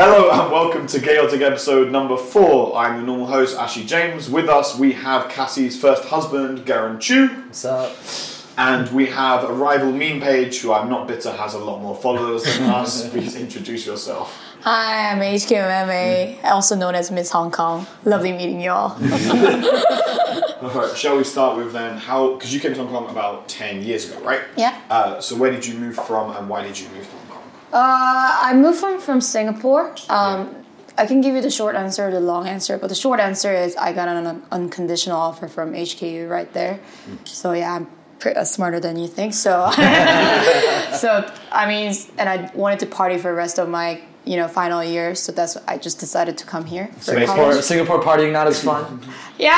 Hello and welcome to Chaotic episode number four. I'm the normal host, Ashley James. With us, we have Cassie's first husband, Garen Chu, What's up? and we have a rival meme page who I'm not bitter has a lot more followers than us. Please introduce yourself. Hi, I'm HKMMA, also known as Miss Hong Kong. Lovely meeting you all. Alright, shall we start with then how, because you came to Hong Kong about 10 years ago, right? Yeah. Uh, so where did you move from and why did you move to Hong Kong? Uh, I moved from, from Singapore. Um, I can give you the short answer or the long answer, but the short answer is I got an un- unconditional offer from HKU right there. So yeah, I'm uh, smarter than you think. So, so I mean, and I wanted to party for the rest of my you know final year. So that's I just decided to come here Singapore. Singapore partying not as fun. Yeah,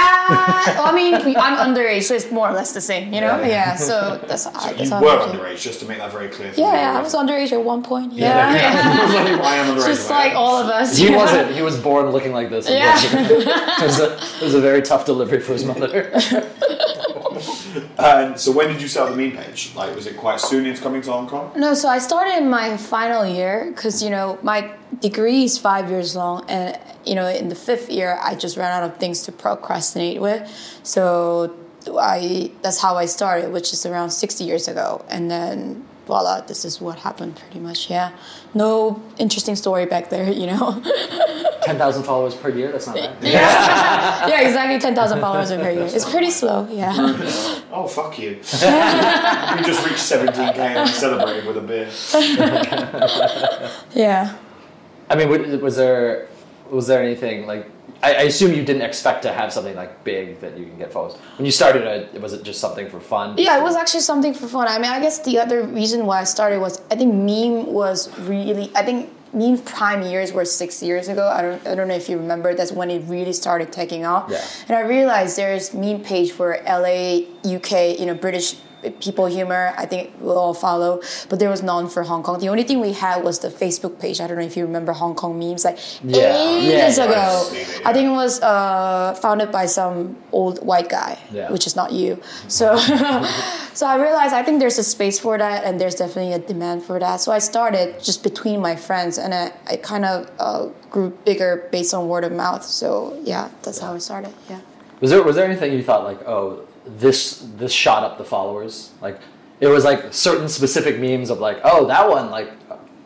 well, I mean, I'm underage, so it's more or less the same, you know. Yeah. Yeah, so that's, I that's You were I feel. underage, just to make that very clear. Yeah, yeah, I was underage at one point. Yeah, yeah. I am underage. just like all of us. He yeah. wasn't. He was born looking like this. Yeah. it, was a, it was a very tough delivery for his mother. And so when did you up the meme page? Like, was it quite soon into coming to Hong Kong? No, so I started in my final year because you know my degree is five years long, and you know in the fifth year I just ran out of things to procrastinate with. So I that's how I started, which is around sixty years ago, and then voila, this is what happened pretty much. Yeah, no interesting story back there, you know. Ten thousand followers per year. That's not bad. yeah, yeah, exactly. Ten thousand followers per year. It's pretty slow. Yeah. Oh, fuck you. you just reached 17k and celebrated with a beer. Yeah. I mean, wa- was there was there anything like? I, I assume you didn't expect to have something like big that you can get followers. When you started it, was it just something for fun? Yeah, it was actually something for fun. I mean, I guess the other reason why I started was I think meme was really I think meme prime years were six years ago. I don't I don't know if you remember. That's when it really started taking off. Yeah. And I realized there's meme page for LA, UK, you know, British people humor. I think we'll all follow, but there was none for Hong Kong. The only thing we had was the Facebook page. I don't know if you remember Hong Kong memes like Yeah. ages Yeah, ago. yeah. I think it was uh, founded by some old white guy, Yeah. which is not you. So, so I realized I think there's a space for that, and there's definitely a demand for that. So I started just between my friends, and I, I kind of uh, grew bigger based on word of mouth. So yeah, that's how I started. Yeah. Was there was there anything you thought like, oh, this this shot up the followers? Like, it was like certain specific memes of like, oh, that one like.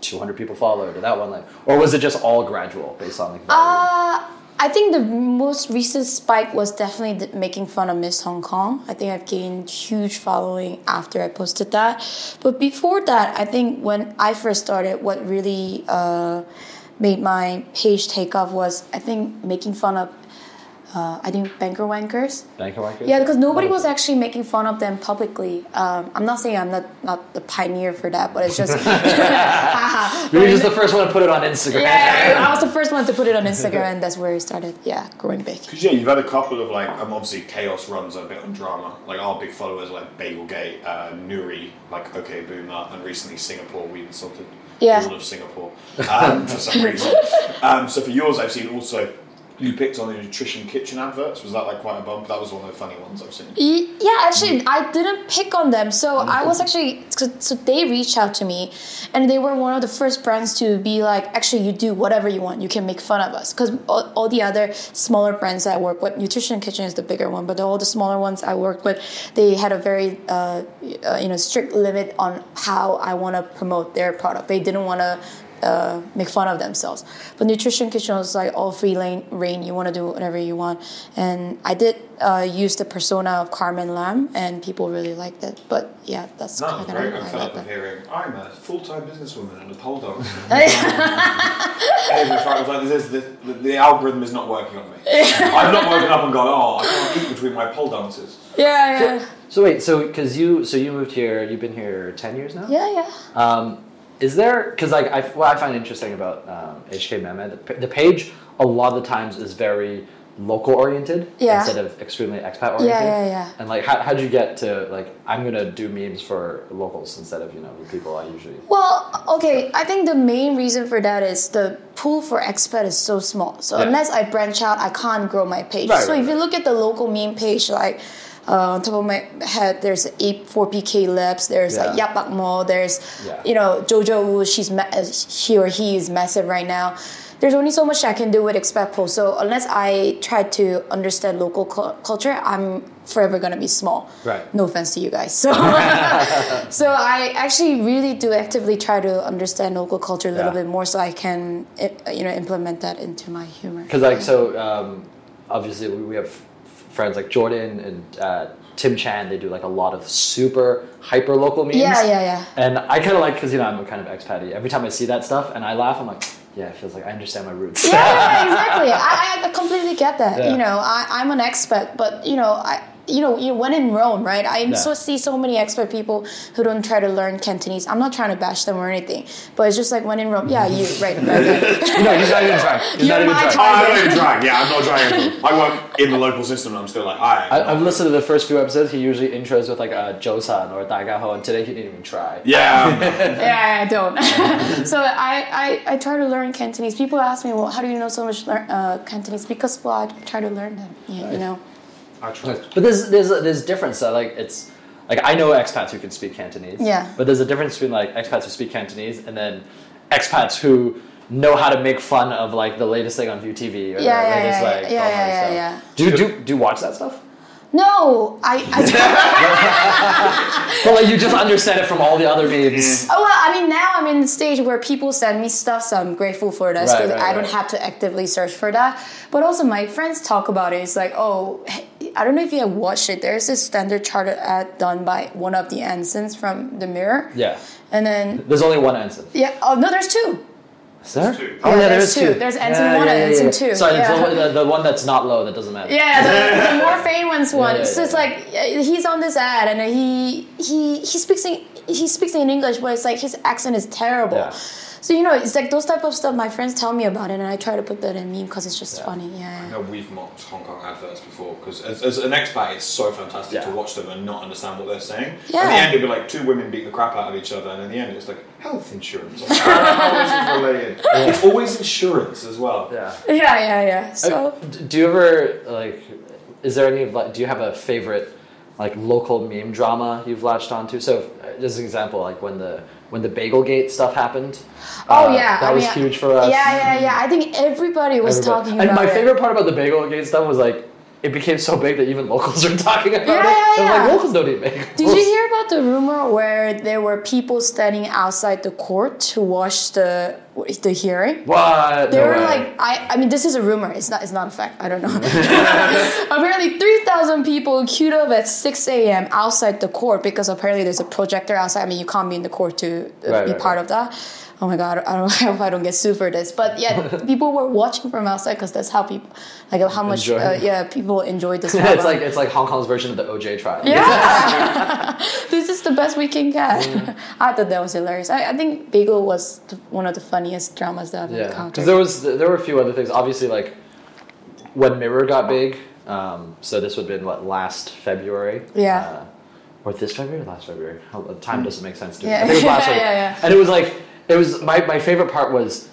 200 people followed, or that one like, or was it just all gradual based on like? Uh, I think the most recent spike was definitely making fun of Miss Hong Kong. I think I've gained huge following after I posted that. But before that, I think when I first started, what really uh, made my page take off was I think making fun of. Uh, I think banker wankers. Banker wankers? Yeah, because nobody was actually making fun of them publicly. Um, I'm not saying I'm not not the pioneer for that, but it's just. You were just the first one to put it on Instagram. Yeah, I was the first one to put it on Instagram, and that's where it started. Yeah, growing big. Because yeah, you've had a couple of like, um, obviously Chaos runs a bit on drama. Like our big followers like Bagelgate, uh, Nuri, like OK Boomer, and recently Singapore. We insulted Yeah. all of Singapore um, for some reason. Um, so for yours, I've seen also you picked on the nutrition kitchen adverts. Was that like quite a bump? That was one of the funny ones I've seen. Yeah, actually, I didn't pick on them. So I was actually so, so they reached out to me, and they were one of the first brands to be like, actually, you do whatever you want. You can make fun of us because all, all the other smaller brands that I work with, Nutrition Kitchen is the bigger one, but all the smaller ones I worked with, they had a very uh, uh, you know strict limit on how I want to promote their product. They didn't want to uh, make fun of themselves. But Nutrition Kitchen was like all free lane, reign. You want to do whatever you want. And I did uh, use the persona of Carmen Lam, and people really liked it. But yeah, that's No, kind very of I'm how I fed got up of that. hearing I'm a full-time businesswoman and a pole dancer. Every Friday, like, this is- the, the, the algorithm is not working on me. I've not woken up and gone, oh, I can't eat between my pole dancers. Yeah, yeah, So wait, so because you so you moved here, you've been here ten years now. yeah, yeah. Um, is there because like I, what I find interesting about um, HK Meme, the, the page a lot of the times is very local oriented Yeah. instead of extremely expat oriented. yeah, yeah. yeah. And like, how how'd you get to like I'm gonna do memes for locals instead of you know the people I usually. Well, okay, I think the main reason for that is the pool for expat is so small. So Yeah. unless I branch out, I can't grow my page. Right, so right, if you look at the local meme page, like Uh, on top of my head, there's eight four PK Lips. There's like Yeah. Yapak Mo. There's Yeah. you know Jojo Wu. She's ma- uh, she or he is massive right now. There's only so much I can do with expat post. So unless I try to understand local cu- culture, I'm forever gonna be small. Right. No offense to you guys. So, so I actually really do actively try to understand local culture a little Yeah. bit more, so I can eh, you know implement that into my humor. Because like so, um, obviously we we have friends like Jordan and uh, Tim Chan. They do like a lot of super hyper local memes. Yeah, yeah, yeah. And I kind of like because you know I'm a kind of expatty. Every time I see that stuff and I laugh, I'm like, yeah, it feels like I understand my roots. yeah, yeah, exactly. I, I completely get that. Yeah. You know, I, I'm an expat, but you know, I you know, you when in Rome, right? I Yeah. so see so many expat people who don't try to learn Cantonese. I'm not trying to bash them or anything, but it's just like when in Rome. Yeah, you right, right. right. no, he's not even trying. He's You're not even trying. Oh, I'm not even trying. Yeah, I'm not trying. I work in the local system and I'm still like, I. I, I've listened to the first few episodes. He usually intros with like a Josan or a Dagaho, and today he didn't even try. Yeah. yeah, I don't. so I, I, I try to learn Cantonese. People ask me, well, how do you know so much uh, Cantonese? Because well, I try to learn them. You, you know. I try. But there's there's there's difference. So like it's like I know expats who can speak Cantonese. Yeah. But there's a difference between like expats who speak Cantonese and then expats who know how to make fun of like the latest thing on ViuTV or Yeah, the yeah, latest yeah, like yeah, yeah, online yeah, stuff. yeah. Do you do do you watch that stuff? No, I, I But like you just understand it from all the other memes. Oh, well, I mean, now I'm in the stage where people send me stuff, so I'm grateful for this Right, because right, I don't have to actively search for that. But also, my friends talk about it. It's like, oh, I don't know if you have watched it. There's this standard chartered ad done by one of the Ansons from the Mirror. Yeah. And then, There's only one Anson. yeah, oh, no, there's two. Is there? two. Oh Yeah, yeah, there's there is two. There's Anson one and Anson two. Sorry, Yeah. the, the, the one that's not Lo that doesn't matter. Yeah, the, the more famous one. yeah, so it's like uh, he's on this ad and he he he speaks in he speaks in English, but it's like his accent is terrible. Yeah. So you know, it's like those type of stuff. My friends tell me about it, and I try to put that in meme because it's just Yeah. funny. I Yeah. know we've mocked Hong Kong adverts before because as, as an expat, it's so fantastic Yeah. to watch them and not understand what they're saying. Yeah. At the end, it'd be like two women beat the crap out of each other, and in the end, it's like health insurance. Like, how is this related? It's always insurance as well. Yeah. Yeah, yeah, yeah. So Uh, do you ever like? Is there any of like? Do you have a favorite like local meme drama you've latched onto? So, uh, just an example, like when the when the Bagelgate stuff happened. Oh uh, yeah, that I was mean, huge for us. Yeah, yeah, yeah. I think everybody was Everybody- talking and my it. favorite part about the Bagelgate stuff was like it became so big that even locals are talking about Yeah, it. yeah, was like, yeah. locals don't eat bagels. Did you hear about the rumor where there were people standing outside the court to watch the the hearing? What? They No were way. like, I, I mean, this is a rumor. It's not, it's not a fact. I don't know. apparently, three thousand people queued up at six a.m. outside the court because apparently there's a projector outside. I mean, you can't be in the court to uh, Right, be right, part right. of that. Oh my god, I don't I hope I don't get sued for this. But yeah, people were watching from outside because that's how people, like how much, uh, yeah, people enjoyed this. it's like it's like Hong Kong's version of the OJ trial. Yeah, this is the best we can get. I thought that was hilarious. I, I think Bagel was the, one of the funniest dramas that I've Yeah, encountered. because there was there were a few other things. Obviously, like when Mirror got big. Um, so this would have been what last February. Yeah. Uh, or this February or last February? The Time doesn't make sense to me. Yeah. I think it was last Yeah, yeah, yeah. And it was like it was my my favorite part was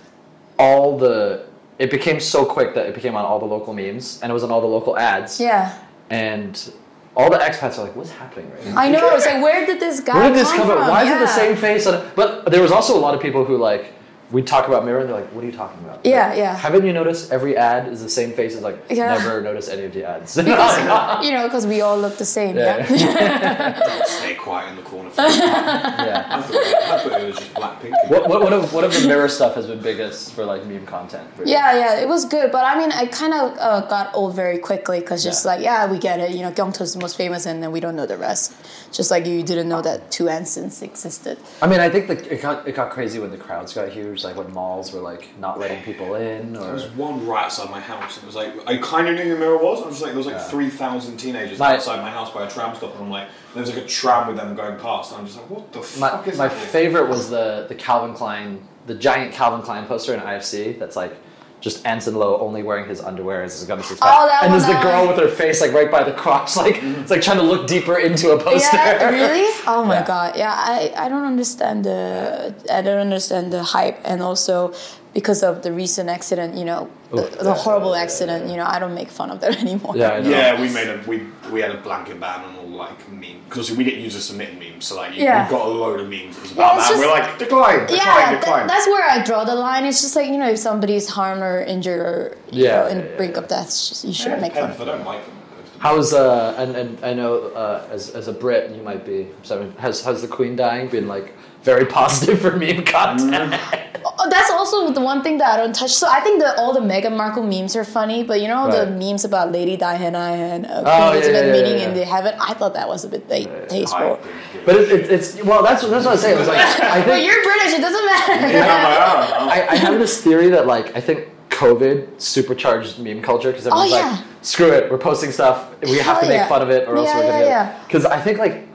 all the. It became so quick that it became on all the local memes and it was on all the local ads. yeah. And all the expats are like, "What's happening right now?" I know. It's like, where did this guy Where did this come from? from? Why is it the same face? But there was also a lot of people who like we talk about mirror and they're like, "What are you talking about?" Yeah, Like, yeah. Haven't you noticed every ad is the same face? Is like Yeah. never noticed any of the ads. Because, you know, because we all look the same. Yeah. Yeah. Stay quiet in the corner. For I yeah. thought, it, I thought it was just Blackpink. What, what, what, of, what of the mirror stuff has been biggest for like meme content? For you? yeah, yeah, it was good. But I mean, I kind of uh, got old very quickly because just Yeah. like, yeah, we get it. You know, Keung To's the most famous, and then we don't know the rest. Just like you didn't know that two Ansons existed. I mean, I think the, it got it got crazy when the crowds got huge, like when malls were like not letting people in, Or... There was one right outside my house. and It was like I kind of knew who Mirror was. I was like, there was like Yeah. three thousand teenagers My- outside my house by a tram stop, and I'm like, there was like a tram with them going past, and I'm just like, what the my, fuck is my favorite was the the Calvin Klein, the giant Calvin Klein poster in IFC. That's like. Just Anson Lo only wearing his underwear as his six Oh, that and there's the girl with her face like right by the cross, like it's like trying to look deeper into a poster. Yeah, really? Oh my Yeah. god. Yeah, I, I don't understand the I don't understand the hype and also because of the recent accident, you know, the, Oof. the horrible accident, you know, I don't make fun of that anymore. Yeah, Yeah, we made a we we had a blanket ban on all like meme because we get users submitting memes. So like you, Yeah. we've got a load of memes that's Yeah, about that. and just- we're like decline, decline, yeah, decline. that, that's where I draw the line. It's just like you know, if somebody's harmed or injured or you Yeah, know, in yeah, yeah, brink yeah. of death, just, you shouldn't make fun. of if I it. don't like them. How's uh and, and I know uh as as a Brit you might be so has has the Queen dying been like very positive for meme content? Oh, that's also the one thing that I don't touch. So I think that all the Meghan Markle memes are funny, but you know the memes about Lady Diana and uh, Queen Oh, yeah, Elizabeth yeah, meeting yeah, in yeah. the heaven. I thought that was a bit like, tasteful. but it, it, it's well that's that's what I was saying. It was like I But think you're British. It doesn't matter. Yeah, I, I have this theory that like I think COVID supercharged meme culture because everyone's Oh, yeah. like, screw it, we're posting stuff, we have to make yeah. fun of it or else we're gonna yeah, yeah. Because I think like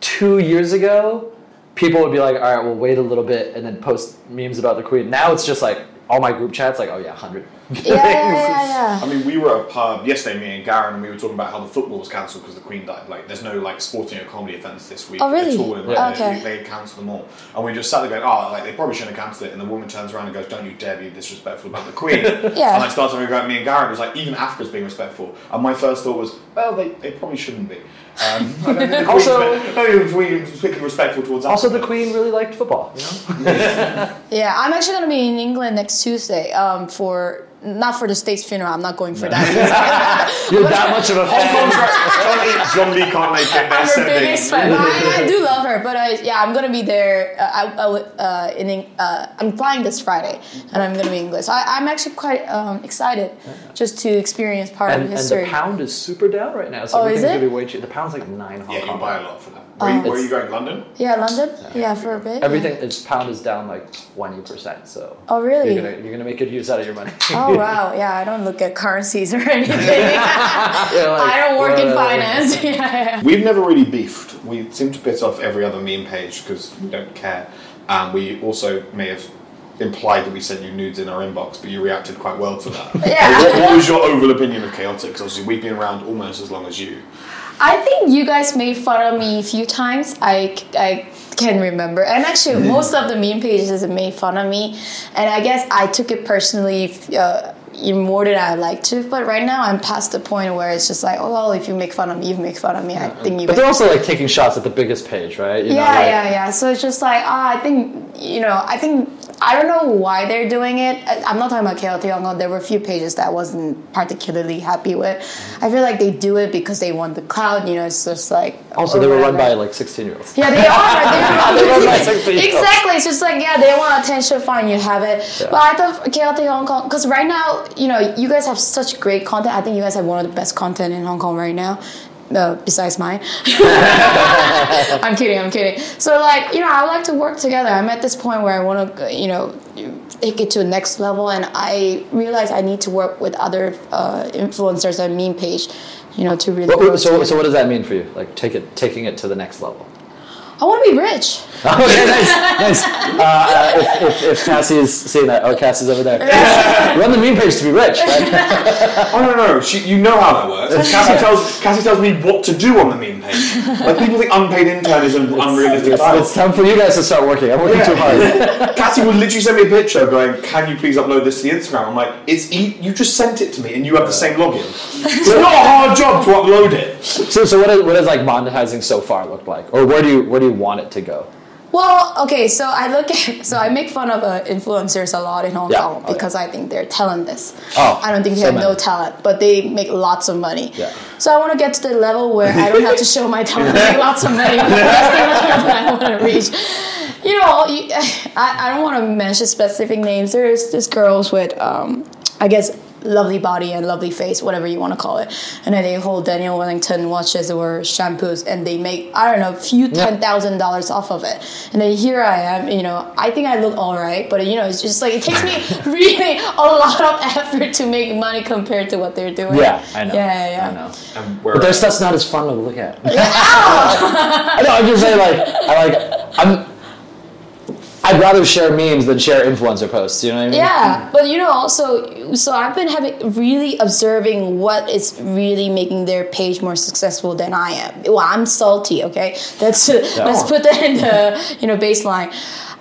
two years ago, people would be like, all right, we'll wait a little bit and then post memes about the Queen. Now it's just like all my group chats, like, oh yeah, hundred. yeah, yeah, yeah, yeah. I mean, we were at a pub yesterday, me and Garen, and we were talking about how the football was cancelled because the Queen died. Like, there's no like sporting or comedy events this week Oh, really? at all. And, like, Yeah. they, Okay. they cancelled them all, and we just sat there going, "Oh, like they probably shouldn't have cancelled it." And the woman turns around and goes, "Don't you dare be disrespectful about the Queen." Yeah. And I started talking about me and Garen. It was like even Africa's being respectful, and my first thought was, "Well, they, they probably shouldn't be." Um, I don't think the Queen's Also- been- I don't think the Queen's particularly respectful towards Also, the Queen really liked football. You know? Yeah, I'm actually gonna be in England next Tuesday. Um, for not for the state's funeral. I'm not going for that. You're that much of a On fan. contract, John Lee can't make it. They're I'm her biggest fan. I, I do love her, but I, yeah, I'm gonna be there. Uh, I, I, would, uh, in uh, I'm flying this Friday, and I'm gonna be in English. So I, I'm actually quite um, excited just to experience part And, of and the pound is super down right now, so Oh, is everything's it? gonna be way cheap. The pound's like nine Hong Yeah, you Kong. buy a lot for that. Where, Oh. you, where are you going? London? yeah, London. Yeah, for a bit. Everything is pound is down like twenty percent. So Oh, really? You're gonna you're gonna make good use out of your money. Oh wow, yeah. I don't look at currencies or anything. You're like, I don't work in finance. yeah, yeah. We've never really beefed. We seem to piss off every other meme page because we don't care. And we also may have implied that we sent you nudes in our inbox, but you reacted quite well to that. Yeah. what, what was your overall opinion of Chaotix? Obviously, we've been around almost as long as you. I think you guys made fun of me a few times. I, I can remember. And actually, most of the meme pages made fun of me. And I guess I took it personally uh, more than I like to. But right now, I'm past the point where it's just like, oh, well, if you make fun of me, you make fun of me. I think you. But they're also like taking shots at the biggest page, right? You yeah, know, like- yeah, yeah. So it's just like, ah, I think, you know, I think, I don't know why they're doing it. I'm not talking about KLT Hong Kong. There were a few pages that I wasn't particularly happy with. I feel like they do it because they want the cloud, you know, it's just like. Also, they were run by like sixteen year olds. Yeah, they are. They They run by 16-year-olds. exactly. It's just like, yeah, they want attention, fine, you have it. Yeah. But I thought KLT Hong Kong, because right now, you know, you guys have such great content. I think you guys have one of the best content in Hong Kong right now. Uh, besides mine. I'm kidding, I'm kidding. So, like, you know, I like to work together. I'm at this point where I want to, you know, take it to the next level, and I realize I need to work with other uh, influencers and meme page, you know, to really. What- so, together. so what does that mean for you? Like, take it, taking it to the next level. I want to be rich. Okay, nice, nice. Uh, uh, if, if, if Cassie is seeing that, oh, Cassie's over there. Run the meme page to be rich. Right? Oh no, no, she, you know how that works. Cassie tells Cassie tells me what to do on the meme page. Like people think unpaid intern is an unrealistic It's, it's time for you guys to start working. I'm working too hard. Cassie would literally send me a picture going, "Can you please upload this to the Instagram?" I'm like, "It's e- you just sent it to me, and you have the same login. It's not a hard job to upload it." So, so what, is, what does like monetizing so far look like, or where do you where do you want it to go? Well, okay, so I look at so I make fun of uh, influencers a lot in Hong Yeah. Kong Oh, because I think they're talentless. Oh, I don't think they so have no talent, but they make lots of money. Yeah. So I want to get to the level where I don't have to show my talent, make lots of money. That's the level that I want to reach. You know, you, I, I don't want to mention specific names. There's there's girls with, um, I guess, lovely body and lovely face, whatever you want to call it, and then they hold Daniel Wellington watches or shampoos, and they make I don't know a few ten thousand dollars off of it. And then here I am, you know, I think I look all right, but you know, it's just like it takes me really a lot of effort to make money compared to what they're doing. Yeah, I know. Yeah, yeah, yeah. I know. And But their stuff's not as fun to look at. I know. I'm just saying, like, I like, I'm. I'd rather share memes than share influencer posts. You know what I mean? Yeah, but you know, also, so I've been having really observing what is really making their page more successful than I am. Well, I'm salty. Okay, let's let's put that in the you know baseline.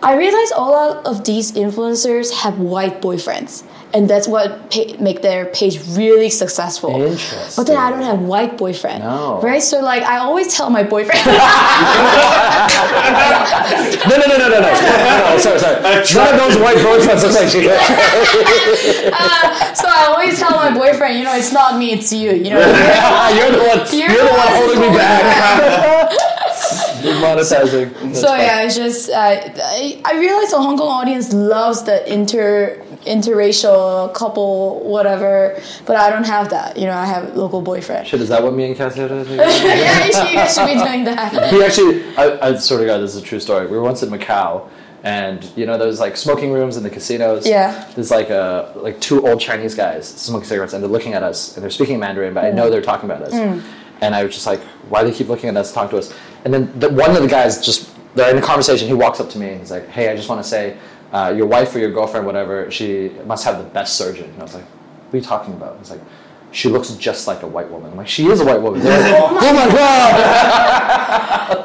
I realize all of these influencers have white boyfriends, and that's what pa- make their page really successful. Interesting. But then I don't have white boyfriend, No. right? So like I always tell my boyfriend. No, no, no, no, no, no. no, no sorry, sorry. None of those white boyfriends look like you. so I always tell my boyfriend, you know, it's not me, it's you. You know. you're the one. You're, You're the the one one holding me back. Monetizing. So yeah, it's just uh, I, I realize the Hong Kong audience loves the inter interracial couple whatever, but I don't have that. You know, I have local boyfriend. Shit, is that what me and Cassie had? yeah, you should, you guys should be doing that. we actually, I, I swear to God, this is a true story. We were once in Macau, and you know those like smoking rooms in the casinos. Yeah. There's like a like two old Chinese guys smoking cigarettes, and they're looking at us, and they're speaking Mandarin, but I Mm. know they're talking about us. And I was just like, why do they keep looking at us, talking to us? And then the, one of the guys just they're in a conversation. He walks up to me and he's like, hey, I just want to say, uh, your wife or your girlfriend, whatever, she must have the best surgeon. And I was like, what are you talking about? He's like. She looks just like a white woman. I'm like, she is a white woman. They're like, oh my god!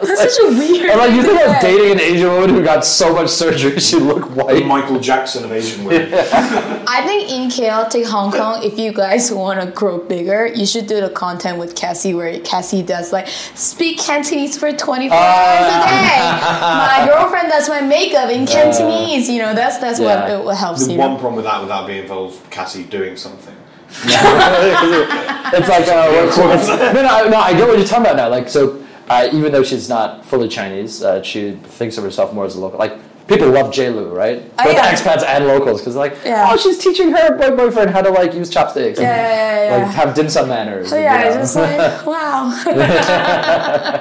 That's such a weird. And like, you think I was dating an Asian woman who got so much surgery she looked white? Michael Jackson of Asian women. I think in chaotic Hong Kong, if you guys want to grow bigger, you should do the content with Cassie where Cassie does like speak Cantonese for 24 ah. hours a day. My girlfriend does my makeup in Cantonese. You know, that's that's Yeah. what, what helps The you. one know? problem with that, without being involved, Cassie doing something. it's like uh, what's- no, no, no. I get what you're talking about now. Like, so uh, even though she's not fully Chinese, uh, she thinks of herself more as a local. Like, people love J. Lu, right? Oh, Both yeah. expats and locals, because like, Yeah. oh, she's teaching her boy- boyfriend how to like use chopsticks. and, Yeah, yeah, yeah, yeah. Like have dim sum manners. So and, yeah, you know. just like wow.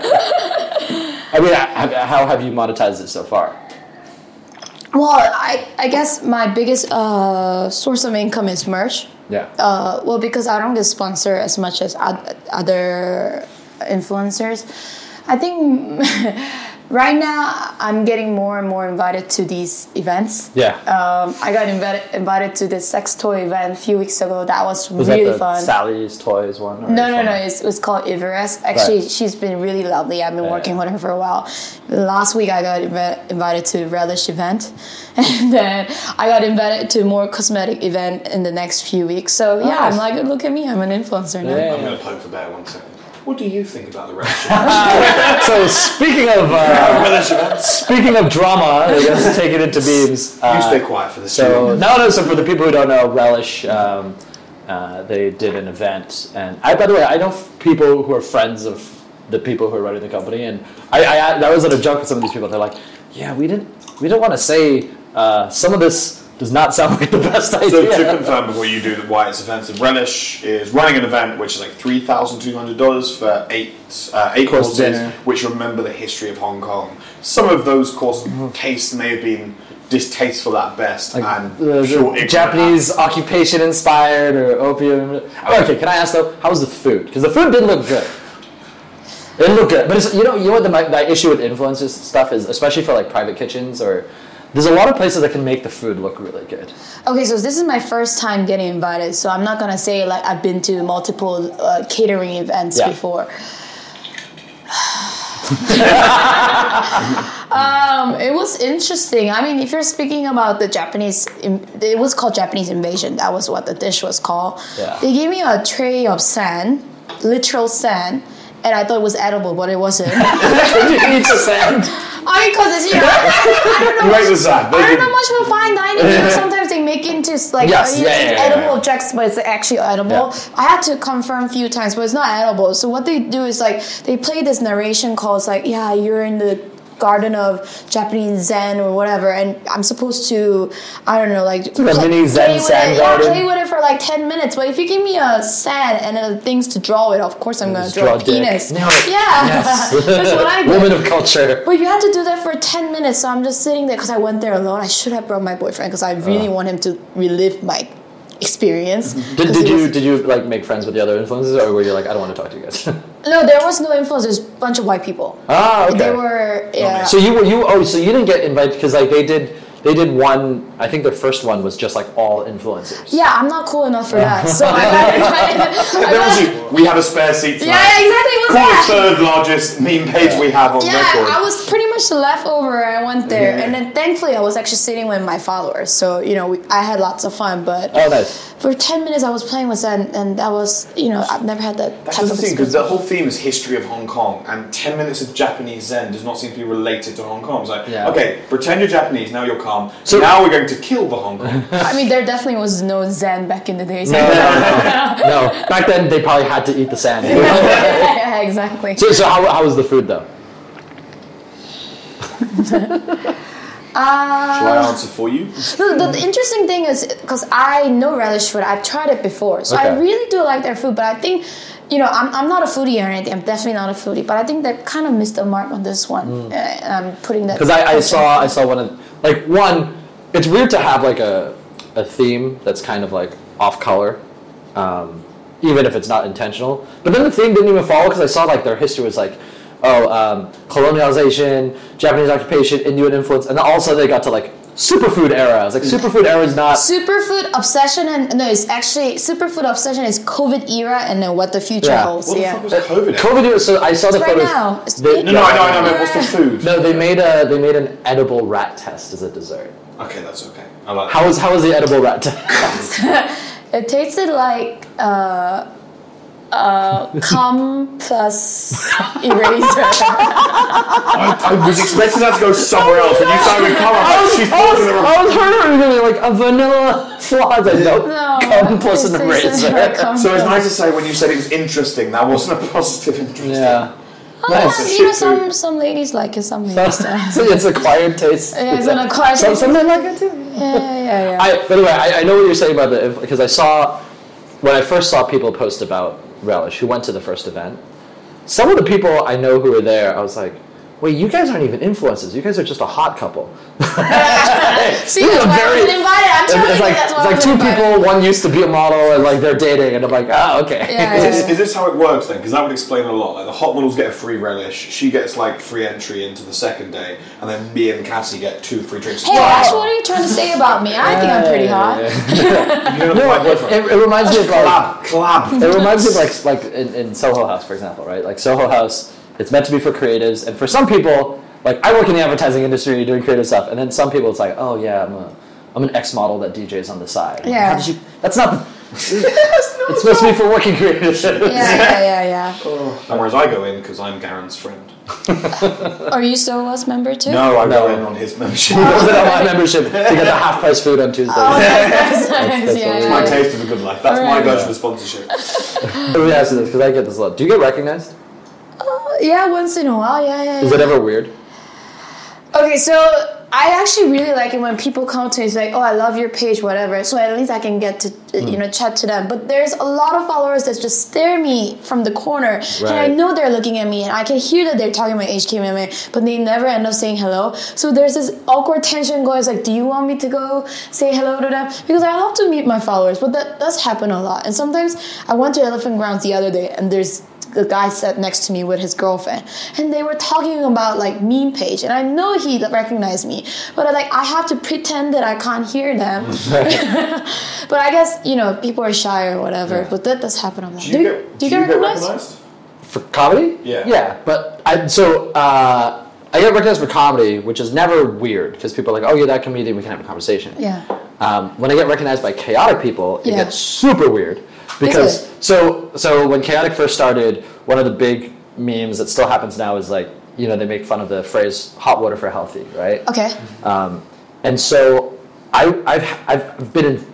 I mean, how have you monetized it so far? Well, I I guess my biggest uh, source of income is merch. Yeah. Uh, well, because I don't get sponsored as much as oth- other influencers. I think right now I'm getting more and more invited to these events. yeah. Um, I got invited invited to the sex toy event a few weeks ago. That was, Was really that the fun. Sally's Toys one? No, no, some- no. It's, it's called Ivarus. Actually, Right. she's been really lovely. I've been Yeah. working with her for a while. Last week, I got invi- invited to a Relish event, and then I got invited to more cosmetic event in the next few weeks. So yeah, I'm Nice. like, look at me, I'm an influencer now. Yeah. I'm going to poke the bear one second. What do you think about the relationship? So speaking of uh, speaking of drama, let's take it into you Uh, stay quiet for this. So no, no. So for the people who don't know, Relish, um, uh, they did an event, and I, by the way, I know f- people who are friends of the people who are running the company, and I, I, I was at a joke with some of these people. They're like, "Yeah, we didn't, we don't want to say uh, some of this does not sound like the best idea." So to confirm before you do why it's offensive, Relish is running an event which is like three thousand two hundred dollars for eight uh, eight courses, dinner. which remember the history of Hong Kong. Some of those course tastes may have been distasteful at best, like and pure ignorant Japanese occupation inspired or opium. Okay, can I ask though, how was the food? Because the food didn't look good. It didn't look good, but it's, you know, you know what the, my, my issue with influencers stuff is, especially for like private kitchens or. There's a lot of places that can make the food look really good. Okay, so this is my first time getting invited, so I'm not gonna say like I've been to multiple uh, catering events Yeah. before. um, it was interesting. I mean, if you're speaking about the Japanese, it was called Japanese invasion. That was what the dish was called. Yeah. They gave me a tray of sand, literal sand, and I thought it was edible, but it wasn't. Did you eat the sand? I mean, you know, I, don't know. Sec, they I don't know much about fine dining. Sometimes they make into like Yes, yeah, yeah, yeah, edible objects, but it's actually edible. I had to confirm a few times, but it's not edible. So what they do is like they play this narration called it's like, yeah, you're in the garden of Japanese Zen or whatever, and I'm supposed to, I don't know, like like mini Zen play with sand it, garden. Yeah, play with it for like ten minutes. But if you give me a sand and uh, things to draw with, of course I'm gonna Just draw, draw a penis. It. Yeah, Yes. that's what I did. Woman of culture. But you had to do that for 10 minutes, so I'm just sitting there because I went there alone. I should have brought my boyfriend because I really want him to relive my experience. Did, 'Cause did you was- did you like make friends with the other influencers, or were you like, I don't want to talk to you guys? No, there was no influence. There's a bunch of white people. ah, okay. They were, yeah. So you were you oh so you didn't get invited because like they did they did one I think their first one was just like all influencers. yeah, I'm not cool enough for that. So I got, I got, I There was got you. We have a spare seat tonight. yeah, exactly. What's Call that? the third largest meme page we have on Yeah, record. I was pretty much leftover. I went there, Yeah. and then thankfully I was actually sitting with my followers, so you know we, I had lots of fun. But Oh, nice. for ten minutes I was playing with Zen, and that was you know I've never had that That's type the of thing, because the whole theme is history of Hong Kong, and 10 minutes of Japanese Zen does not seem to be related to Hong Kong. It's like, Yeah. okay, pretend you're Japanese, now you're calm. So- now we're going to kill the Hong Kong. I mean, there definitely was no Zen back in the days. No, no, no, no. Back then, they probably had to eat the sand. yeah, exactly. So, so how, how was the food though? Shall I answer for you? The, the, the interesting thing is because I know relish food, I've tried it before, so I really do like their food. But I think, you know, I'm, I'm not a foodie or anything. I'm definitely not a foodie, but I think they kind of missed the mark on this one. Uh, I'm putting that Because Mm. I, I saw I saw one of like one. It's weird to have like a a theme that's kind of like off color, um, even if it's not intentional. But then the theme didn't even follow because I saw like their history was like, oh, um, colonialization, Japanese occupation, Inuit influence, and then all of a sudden they got to like superfood era. I was like, superfood era is not. Superfood obsession and no, it's actually superfood obsession is COVID era and then what the future Yeah. holds. What the yeah. fuck was COVID? COVID era. So I saw the It's right photos. now. It's- They- no, no, I know, I know, I what's the food? No, they made a they made an edible RAT test as a dessert. Okay, that's okay. I like How was how was the edible RAT test? It tasted like uh, uh, cum plus eraser. I, I was expecting that to go somewhere else. When you started with color, I was, she's I was, talking the wrong I was heard her like a vanilla flaws. I know. No, Cum plus an eraser. So it's nice to say when you said it was interesting, that wasn't a positive interesting. Yeah. Oh, Nice. you know, some some ladies like it, some ladies don't. so it's acquired taste. Yeah, it's an acquired Some, taste. some men like it too. Yeah, yeah, yeah. I, by the way, I, I know what you're saying about the because I saw when I first saw people post about Relish who went to the first event. Some of the people I know who were there, I was like, "Wait, you guys aren't even influencers. You guys are just a hot couple." See, This is that's a why I very- wasn't invited. I'm It's, telling it's you, like that's it's why I like two wasn't invited. people. One used to be a model, and like they're dating, and I'm like, "Ah, okay." Yeah, Is yeah, this, is this how it works then? Because that would explain a lot. Like the hot models get a free relish, she gets like free entry into the second day, and then me and Cassie get two free drinks. Hey, Ash, what are you trying to say about me? I think I'm pretty hot. You know, No, my it, boyfriend. it, it reminds me of like Collab, collab. it reminds me of like like in, in Soho House, for example, right? Like Soho House, it's meant to be for creatives, and for some people, like I work in the advertising industry doing creative stuff, and then some people it's like, oh yeah, I'm a I'm an ex model that DJs on the side. Yeah. How did you? That's not. it's supposed to be for working creatives. Yeah, yeah, yeah, yeah. And whereas I go in because I'm Garen's friend. Are you Soho's member too? No, I No. go in on his membership. Goes in on my membership to get the half price food on Tuesdays. Oh, that's nice. that's yeah, what It's my yeah. taste of a good life. That's my Alright. version of sponsorship. Let me ask you this because I get this a lot. Do you get recognized? Yeah, once in a while. Yeah, yeah. Is yeah. it ever weird? Okay, so I actually really like it when people come to me and say, "Oh, I love your page, whatever." So at least I can get to Hmm. you know chat to them. But there's a lot of followers that just stare me from the corner, and I know they're looking at me, and I can hear that they're talking about HKMMA, but they never end up saying hello. So there's this awkward tension going. It's like, do you want me to go say hello to them? Because I love to meet my followers, but that does happen a lot. And sometimes I went to Elephant Grounds the other day, and there's the guy sat next to me with his girlfriend and they were talking about like meme page and i know he recognized me but I, like i have to pretend that i can't hear them but i guess you know people are shy or whatever Yeah. but that does happen a lot Do you get, do you get recognized recognized? For comedy? Yeah. Yeah, but I so uh, I get recognized for comedy, which is never weird because people are like, oh, you're that comedian, we can have a conversation. yeah Um, when I get recognized by chaotic people, it Yeah. gets super weird because it? so so when chaotic first started, one of the big memes that still happens now is like you know they make fun of the phrase "hot water for healthy," right? okay Um, and so I, I've, I've been in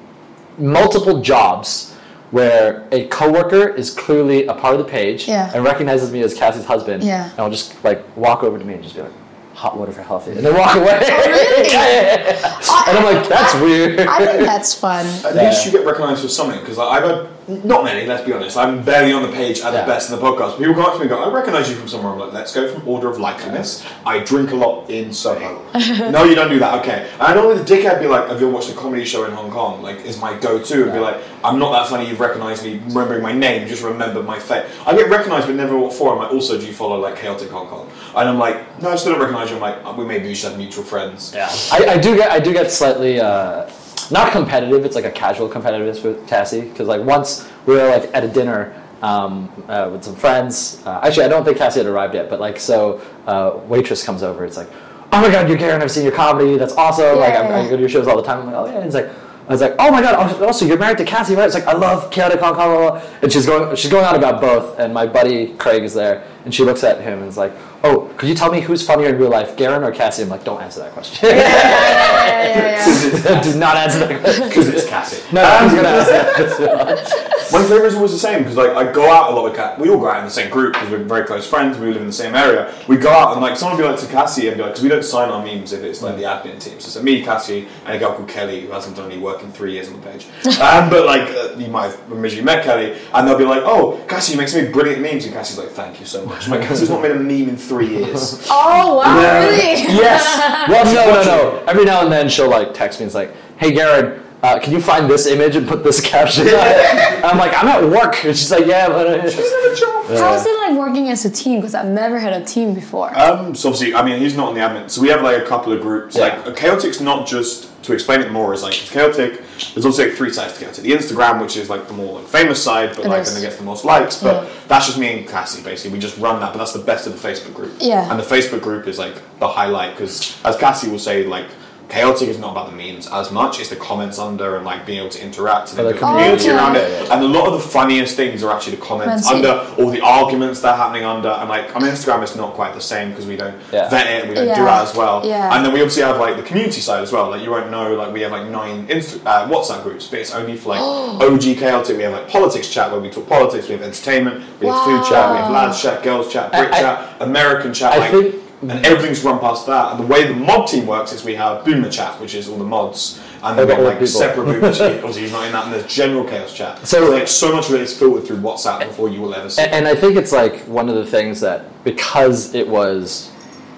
multiple jobs where a coworker is clearly a part of the page Yeah. and recognizes me as Cassie's husband. Yeah. And I'll just like walk over to me and just be like, hot water for healthy. And then walk away. really? yeah, yeah, yeah. And I'm like, that's weird. i think that's fun At Yeah. least you get recognised for something because I've had not many. Let's be honest. I'm barely on the page at Yeah. the best in the podcast. People come up to me and go, "I recognise you from somewhere." I'm like, "Let's go from order of likeliness." I drink a lot in Soho. no, you don't do that. Okay. And I know the dickhead be like, "Have you watched a comedy show in Hong Kong?" Like, is my go-to and be like, "I'm not that funny. You've recognised me, remembering my name. Just remember my face." I get recognised, but never what for. I'm like, "Also, do you follow like chaotic Hong Kong?" And I'm like, "No, I still don't recognise you." I'm like, "Uh, "We maybe we should have mutual friends." Yeah, I, I do get I do get slightly uh, not competitive. It's like a casual competitiveness with Cassie because like once we were like at a dinner um, uh, with some friends. Uh, actually, I don't think Cassie had arrived yet, but like, so uh, waitress comes over. It's like, oh my god, you're Garen. I've seen your comedy. That's awesome. like, I, I Yeah. go to your shows all the time. I'm like, oh yeah. And it's like. I was like, oh my god! also- Also, you're married to Cassie, right? It's like I love chaotic Hong Kong, blah, blah, blah. and she's going, she's going on about both. And my buddy Craig is there, and she looks at him and is like, oh, could you tell me who's funnier in real life, Garen or Cassie? I'm like, don't answer that question. yeah, yeah, yeah. Do not answer that question. Because it's Cassie. No, I was gonna ask that. My favourite is always the same because like I go out a lot with Cat. We all go out in the same group because we're very close friends. We live in the same area. We go out and like someone will be like to Cassie and be like because we don't sign our memes if it's like the admin team. So it's like me, Cassie, and a girl called Kelly who hasn't done any work in three years on the page. um, but like uh, you might have originally met Kelly, and they'll be like, "Oh, Cassie makes me brilliant memes," and Cassie's like, "Thank you so much." I'm like Cassie's not made a meme in three years. Oh wow, Yeah. really? Yes. Well, no, no, no. Every now and then she'll like text me. and It's like, hey, Garen, uh, can you find this image and put this caption? on it? I'm like, I'm at work. And she's like, yeah, but. Uh, How is it like working as a team? Because I've never had a team before. Um, so obviously, I mean, he's not on the admin. So we have like a couple of groups. Yeah. Like chaotic's not just to explain it more is like it's chaotic. There's also like three sides to chaotic. The Instagram, which is like the more like, famous side, but It like is. and it gets the most likes. But Yeah. that's just me and Cassie basically. We just run that, but that's the best of the Facebook group. Yeah. And the Facebook group is like the highlight because, as Cassie will say, like. Chaotic is not about the memes as much; it's the comments under and like being able to interact and Oh, the the community community. around it. And a lot of the funniest things are actually the comments Fancy. under all the arguments that are happening under. And like on Instagram, it's not quite the same because we don't Yeah. vet it, we don't do that as well. Yeah. And then we obviously have like the community side as well. Like you won't know, like we have like nine Insta- uh, WhatsApp groups, but it's only for like OG chaotic. We have like politics chat where we talk politics. We have entertainment. We have food chat. We have Wow. lads chat, girls chat, Brit I- I- chat, American chat. I like, think- and everything's run past that. And the way the mod team works is we have Boomer chat, which is all the mods, and then we Okay, have all like the people. separate Boomer chat. Obviously, he's not in that. And there's general chaos chat. So- So, like so much of it is filtered through WhatsApp before you will ever see. And, and I think it's like one of the things that because it was,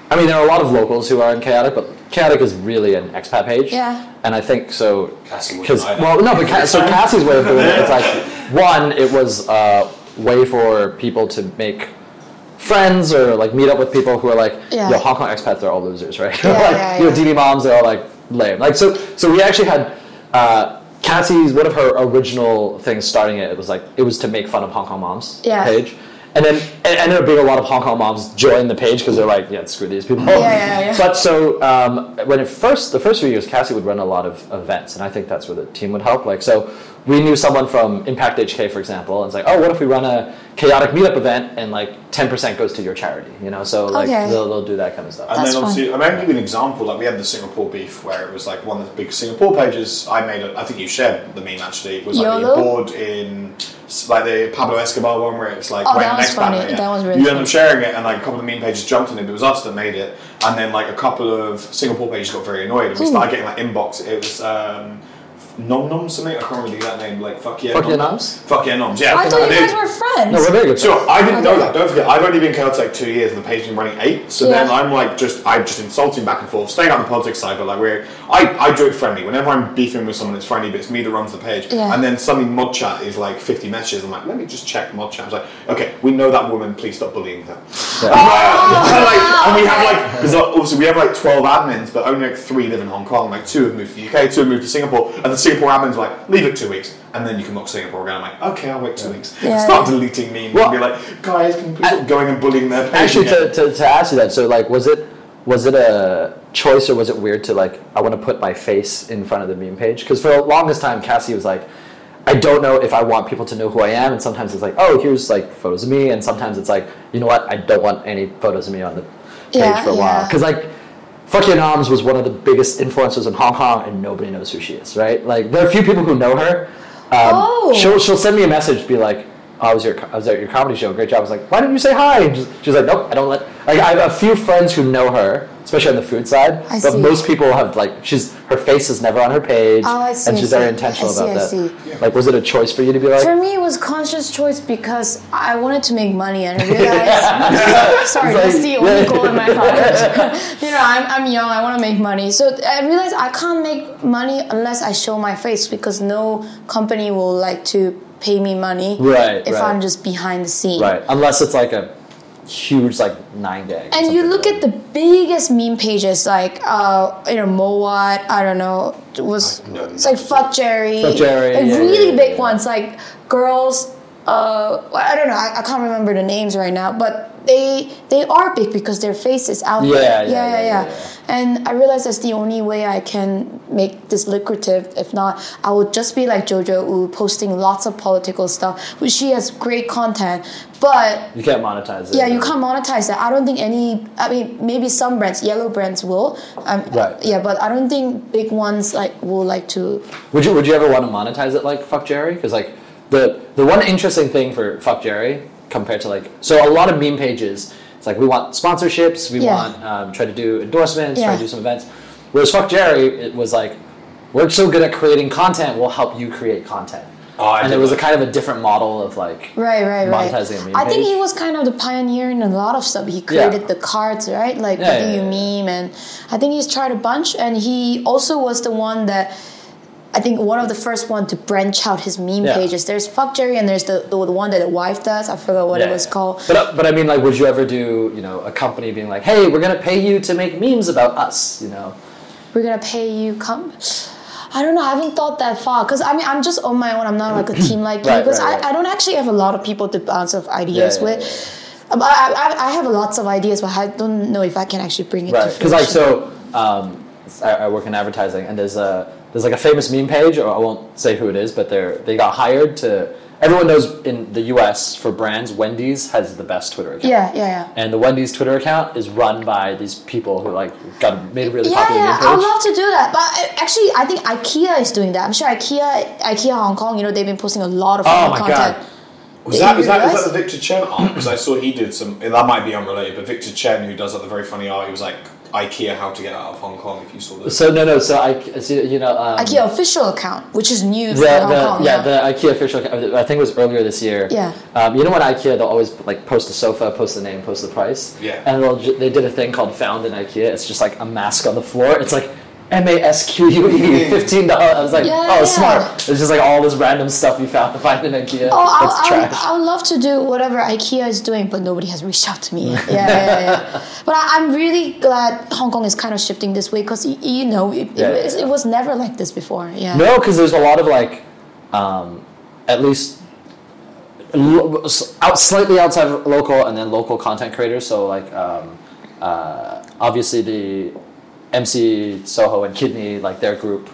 I mean, there are a lot of locals who are in Chaotic, but Chaotic is really an expat page. Yeah. And I think so. Cassie wouldn't Because well, no, but Ca- so Cassie's way of doing it, it's like one, it was a way for people to make friends or like meet up with people who are like, Yeah. yo, Hong Kong expats, they're all losers, right? Yeah, like, yeah, you know. DD moms, they're all like lame. Like so, so we actually had. Uh, Cassie's one of her original things starting it, it was like it was to make fun of Hong Kong moms Yeah. page. And then it ended up being a lot of Hong Kong moms join the page because they're like, yeah, screw these people. Yeah, yeah, yeah. But so um, when it first, the first few years, Cassie would run a lot of events, and I think that's where the team would help. Like, so we knew someone from Impact HK, for example, and it's like, oh, what if we run a chaotic meetup event and like 10% goes to your charity, you know? So like Okay. they'll, they'll do that kind of stuff. And That's then obviously, I mean, I'll give you an example. Like we had the Singapore beef, where it was like one of the big Singapore pages. I made it. I think you shared the meme actually. It was like YOLO? the board in like the Pablo Escobar one, where it's like Oh, right that was next funny. banner, yeah. That was really You ended funny. up sharing it, and like a couple of the meme pages jumped on it. It was us that made it, and then like a couple of Singapore pages got very annoyed, and we Who? started getting like inbox. It was. Um, Nom Nom something I can't remember the exact name. Like fuck yeah, Fuck Nom yeah Noms. Noms? Fuck yeah, Noms. Yeah, I thought you guys were friends. No, we're very good. So friends. I didn't oh, know that. Don't forget, I've only been chaotic like two years, and the page has been running eight. So Yeah. then I'm like, just I'm just insulting back and forth, staying on the politics side, but like we're I I do it friendly. Whenever I'm beefing with someone, it's friendly, but it's me that runs the page. Yeah. And then suddenly mod chat is like 50 messages. I'm like, let me just check mod chat. I was like, okay, we know that woman. Please stop bullying her. and, like, and we have like because uh, obviously we have like 12 admins, but only like three live in Hong Kong. Like two have moved to the UK, two have moved to Singapore, and the Singapore admins like, leave it two weeks. And then you can lock Singapore again. I'm like, okay, I'll wait two weeks. Yeah. Start deleting memes Well, and be like, guys, can you please stop going and bullying their page Actually, to, to, to ask you that, so like, was it was it a choice or was it weird to like, I want to put my face in front of the meme page? Because for the longest time, Cassie was like, I don't know if I want people to know who I am, and sometimes it's like, oh, here's like photos of me, and sometimes it's like, you know what, I don't want any photos of me on the page Yeah, for a while. Because like, Fuck Your Noms was one of the biggest influencers in Hong Kong, and nobody knows who she is, right? Like, there are a few people who know her. Um, Oh. She'll, she'll send me a message, be like, oh, I was, your, I was at your comedy show, great job. I was like, why didn't you say hi? And she's, she's like, nope, I don't let. Like, I have a few friends who know her, especially on the food side, I but see. most people have, like, she's her face is never on her page, Oh, I see, and she's very intentional I see, about I that. see. Like, was it a choice for you to be like, For me, it was conscious choice because I wanted to make money, and I realized. sorry, It's that's the only goal in my life. you know, I'm, I'm young. I want to make money, so I realized I can't make money unless I show my face because no company will like to pay me money Right, if right. I'm just behind the scene. right? Unless it's like a huge, like, nine gag. And you look like at the biggest meme pages like uh, you know Mowat, I don't know, it was it's like Fuck Jerry, Fuck Jerry, like yeah, really yeah, big yeah. ones like girls uh, I don't know. I, I can't remember the names right now, but they they are big because their face is out Yeah, there. yeah, yeah, yeah, yeah, yeah, yeah. And I realize that's the only way I can make this lucrative. If not, I would just be like Jojo Wu, posting lots of political stuff, which she has great content, but You can't monetize it. yeah, you can't monetize that. I don't think any. I mean, maybe some brands, yellow brands will. Um, Right. Yeah, but I don't think big ones like will like to. Would you Would you ever want to monetize it like Fuck Jerry? Because like the the one interesting thing for Fuck Jerry compared to like so a lot of meme pages, it's like we want sponsorships, we Yeah. want um, try to do endorsements, try Yeah. to do some events. Whereas Fuck Jerry, it was like we're so good at creating content, we'll help you create content. Oh, I and did it was a that. kind of a different model of like Right, right, right. monetizing a meme I think page. he was kind of the pioneer in a lot of stuff. He created the cards, right? Like Yeah, the yeah, you yeah. meme, and I think he's tried a bunch. And he also was the one that. I think one of the first one to branch out his meme Yeah. pages. There's Fuck Jerry and there's the, the one that the wife does. I forgot what Yeah, it was yeah. called. But uh, but I mean, like, would you ever do you know a company being like, hey, we're gonna pay you to make memes about us, you know? we're gonna pay you come i don't know i haven't thought that far because i mean i'm just on my own i'm not like a team like you because right, right. I, I don't actually have a lot of people to bounce off ideas with Um, I, I, I have lots of ideas but i don't know if i can actually bring it Right, to because like so, um, I, I work in advertising, and there's a there's like a famous meme page, or I won't say who it is, but they're they got hired to. Everyone knows in the U.S. for brands, Wendy's has the best Twitter account. yeah yeah yeah And the Wendy's Twitter account is run by these people who like got made a really yeah, popular yeah, meme I would love to do that. But uh, actually, I think IKEA is doing that. I'm sure IKEA, IKEA Hong Kong. You know, they've been posting a lot of Oh funny my content. God. Was that, was, that, was that the Victor Chen art? Because I saw he did some. That might be unrelated, but Victor Chen, who does like the very funny art, he was like IKEA how to get out of Hong Kong. If you saw this, So no, no. So I, so, you know, um, IKEA official account, which is new the, for Hong the, Kong. yeah, the IKEA official. account, I think it was earlier this year. Yeah. Um, you know when IKEA they'll always like post a sofa, post the name, post the price. Yeah. And they'll, ju- they did a thing called Found in IKEA. It's just like a mask on the floor. It's like M A S Q U E, fifteen dollars. I was like, Yeah, oh, yeah. smart. It's just like all this random stuff you found to find in IKEA. Oh, I, That's I, trash. I would love to do whatever IKEA is doing, but nobody has reached out to me. Yeah, yeah, yeah. But I, I'm really glad Hong Kong is kind of shifting this way because you know it, Yeah, it, it was never like this before. Yeah. No, because there's a lot of like, um, at least out slightly outside of local and then local content creators. So like, um, uh, obviously the MC Soho and Kidney, like their group,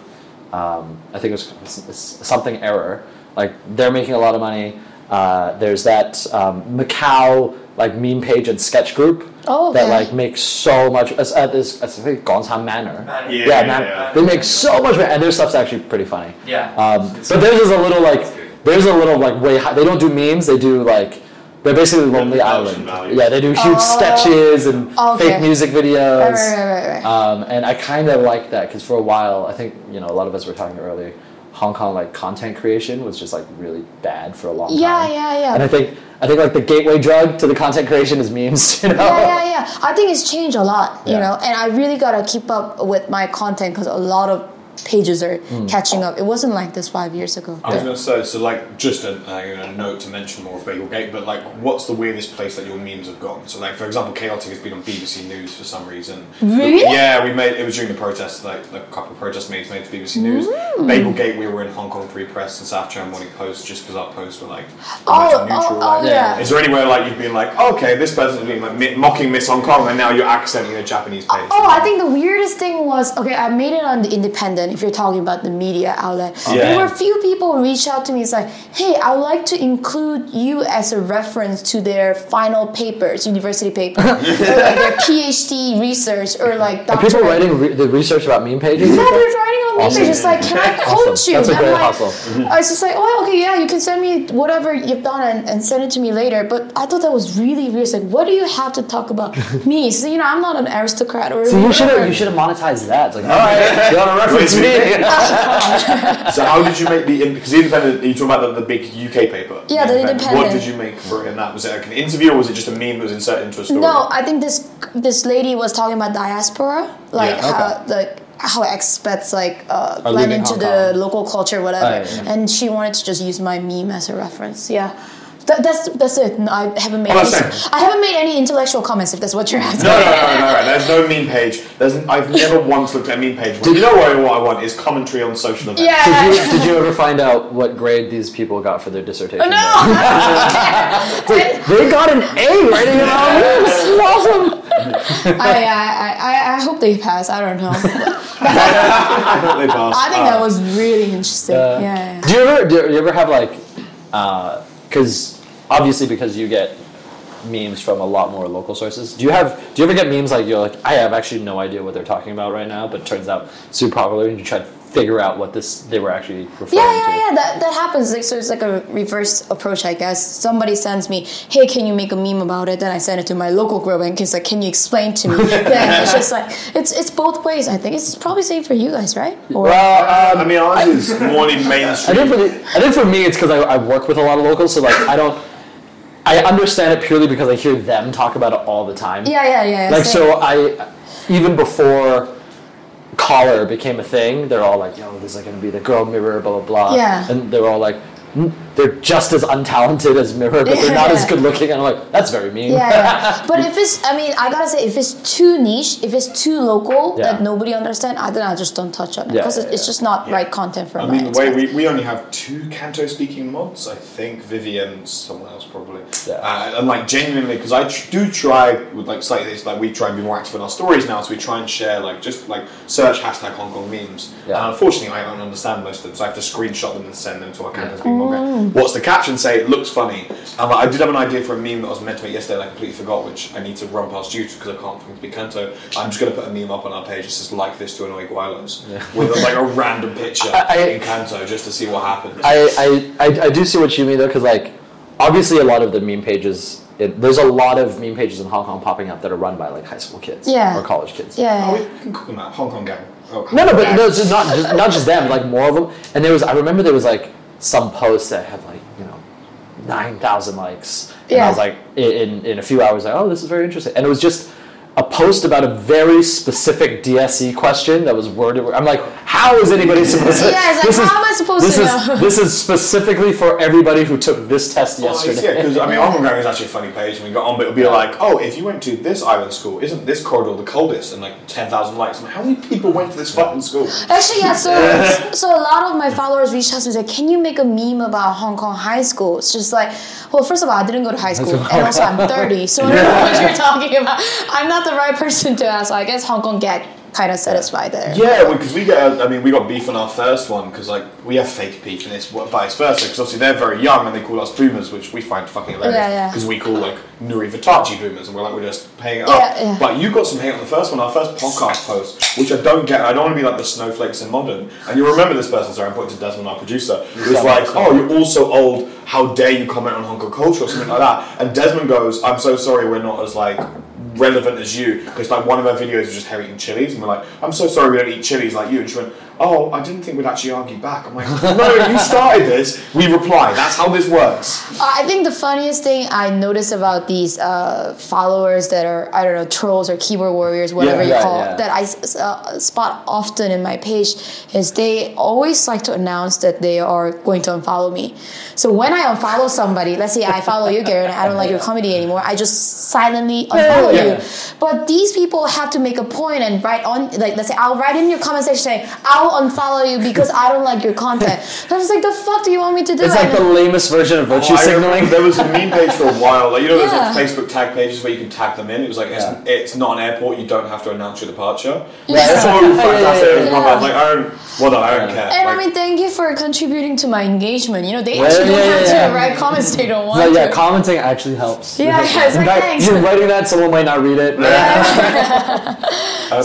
um, I think it was it's, it's something error. Like they're making a lot of money. Uh, there's that um, Macau like meme page and sketch group Oh, that like makes so much. As, uh, this, I think Gongchan Manor. Manor. Yeah, yeah, yeah, man, yeah. they make so much, and their stuff's actually pretty funny. Yeah. Um, but theirs is a little like It's good. there's a little like way high. They don't do memes. They do like they're basically Lonely production Island. value. Yeah, they do huge Oh. sketches and Okay. fake music videos. Right, right, right, right, right. Um, and I kind of like that because for a while, I think you know a lot of us were talking earlier. Hong Kong like content creation was just like really bad for a long Yeah, time. Yeah, yeah, yeah. And I think I think like the gateway drug to the content creation is memes. You know. yeah, yeah, yeah. I think it's changed a lot, you Yeah. know, and I really gotta keep up with my content because a lot of pages are Hmm. catching up. It wasn't like this five years ago. I was going to say, so like, just a, uh, you note to mention more of Bagel Gate, but like, what's the weirdest place that your memes have gone? So, like, for example, Chaotic has been on BBC News for some reason. Really? Yeah, we made it was during the protests, like a couple of protest memes made to BBC News. Mm. Bagel Gate, we were in Hong Kong Free Press and South China Morning Post just because our posts were like Oh, much oh, neutral. oh, like, yeah. Is there anywhere like you've been like, okay, this person's been like mi- mocking Miss Hong Kong, and now you're accenting a Japanese page? Oh, I think the weirdest thing was okay. I made it on the Independent. If you're talking about the media outlet, Yeah. there were a few people who reached out to me. It's like, hey, I would like to include you as a reference to their final papers, university paper, or like their PhD research, or like Are people writing re- the research about meme pages? Yeah, they're writing on me. Awesome. They're just like, can I quote Awesome. you? That's a great I'm like, hustle. I was just like, oh, okay, yeah, you can send me whatever you've done and, and send it to me later. But I thought that was really weird. It's like, what do you have to talk about me? So, you know, I'm not an aristocrat or So you should have you should have monetized that. It's like, all right, you want to reference Wait, me? So how did you make the because the Independent? You talking about the, the big UK paper? Yeah, the What Independent. did you make for it in that? Was it like an interview or was it just a meme that was inserted into a story? No, I think this this lady was talking about diaspora, like Yeah. how like how expats like uh, blend into the local culture, whatever. Oh, yeah, yeah. And she wanted to just use my meme as a reference. Yeah. That, that's that's it. No, I haven't made. I'm Any, saying- I haven't made any intellectual comments. If that's what you're asking. No, no, no, no, no. There's no meme page. There's, I've never once looked at a meme page. Well, you know what, what I want is commentary on social events. Yeah. Did you, did you ever find out what grade these people got for their dissertation? Oh, no. They got an A writing about memes. This is awesome. I, I, I, I hope they pass. I don't know. I thought they passed. I think that was really interesting. Uh, yeah. Do you ever do you ever have like because obviously because you get memes from a lot more local sources. Do you have do you ever get memes like you're like I have actually no idea what they're talking about right now, but it turns out super popular and you try to figure out what this they were actually referring Yeah, to. yeah, yeah. Yeah. That that happens. Like, so it's like a reverse approach, I guess. Somebody sends me, "Hey, can you make a meme about it?" Then I send it to my local group and it's like, "Can you explain to me?" yeah, it's just like it's it's both ways. I think it's probably same for you guys, right? Or, Well, um, I mean, ours is more in I mainstream. think for the, I think for me it's because I, I work with a lot of locals, so like I don't. I understand it purely because I hear them talk about it all the time. yeah, yeah, yeah. like same. so i even before collar became a thing they're all like yo this is going to be the girl mirror blah blah blah Yeah. and they're all like "Mm, they're just as untalented as mirror but they're not as good looking and i'm like that's very mean Yeah, yeah. But if it's, I mean, I gotta say, if it's too niche, if it's too local Yeah. that nobody understands, I then I just don't touch on it because yeah, it's just not right content for I mean, the way we, we only have two Canto speaking mods. I think Vivian, someone else probably. Yeah. Uh, and like genuinely, because I tr- do try with like slightly this, like we try and be more active in our stories now, so we try and share like just like search hashtag Hong Kong memes. Yeah. And unfortunately, I don't understand most of them, so I have to screenshot them and send them to our Canto Yeah. speaking mod. Mm. What's the caption say? It looks funny. And like, I did have an idea for a meme that I was meant to make yesterday, and I completely forgot, which I need to run past you because I can't fucking speak Canto. I'm just gonna put a meme up on our page. It says like this to annoy Gweilos with like a random picture I- I- in Canto just to see what happens. I, I, I, I do see what you mean though because like obviously a lot of the meme pages it, there's a lot of meme pages in hong kong popping up that are run by like high school kids Yeah. or college kids yeah, oh, we can call them out. Hong Kong gang. Oh, No, no, but gang. no, it's just not just, not just them. Like more of them. And there was, I remember there was like some posts that had like you know nine thousand likes, and I was like in in a few hours like, oh, this is very interesting. And it was just a post about a very specific DSE question that was worded. I'm like, how is anybody supposed to? Yeah, like, this how am I supposed this to is, know? This is specifically for everybody who took this test Well, yesterday. yeah, because I mean, Hong Kong gang is actually a funny page, and we got on, but it'll be like, oh, if you went to this island school, isn't this corridor the coldest? And like ten thousand likes. I'm like, how many people went to this fucking school? Actually, yeah. So, so a lot of my followers reached out to me and said, "Can you make a meme about Hong Kong high school?" It's just like, well, first of all, I didn't go to high school, and also I'm 30, so I don't know what you're talking about. I'm not the right person to ask. So I guess Hong Kong get kind of satisfied there. Yeah, because we get, I mean, we got beef on our first one because like we have fake beef, and it's vice versa. Because obviously they're very young and they call us boomers, which we find fucking hilarious. Yeah, yeah. Because we call like Nury Vittachi boomers, and we're like we're just paying it Yeah, up. yeah. But you got some hate on the first one, our first podcast post, which I don't get. I don't want to be like the snowflakes in modern. And you remember this person? Sorry, I'm pointing to Desmond, our producer. It was like, oh, you're all so old. How dare you comment on Hong Kong culture or something like that? And Desmond goes, I'm so sorry, we're not as like relevant as you. Because like one of her videos was just her eating chilies and we're like I'm so sorry we don't eat chilies like you. And she went oh I didn't think we'd actually argue back I'm like no you started this we reply that's how this works Uh, I think the funniest thing I notice about these uh, followers that are I don't know trolls or keyboard warriors, whatever Yeah, you yeah, call yeah. it, that I s- uh, spot often in my page is they always like to announce that they are going to unfollow me. So when I unfollow somebody, let's say I follow you, Gary, and I don't like your comedy anymore, I just silently unfollow yeah. you. But these people have to make a point and write on, like let's say I'll write in your comment section saying I'll unfollow you because I don't like your content. And I was like, the fuck do you want me to do? it's like the lamest version of virtue Oh, signaling. there was a meme page for a while like you know there's Yeah. like Facebook tag pages where you can tag them in it was like it's, Yeah. it's not an airport you don't have to announce your departure Yeah. so fantastic yeah, yeah. I like I don't well done I don't care And I mean, thank you for contributing to my engagement. You know, they Yeah, actually don't yeah, have yeah, to write comments they don't want Like, yeah, to. commenting actually helps. Yeah, yeah, it's like, fact, thanks. You're writing that, someone might not read it.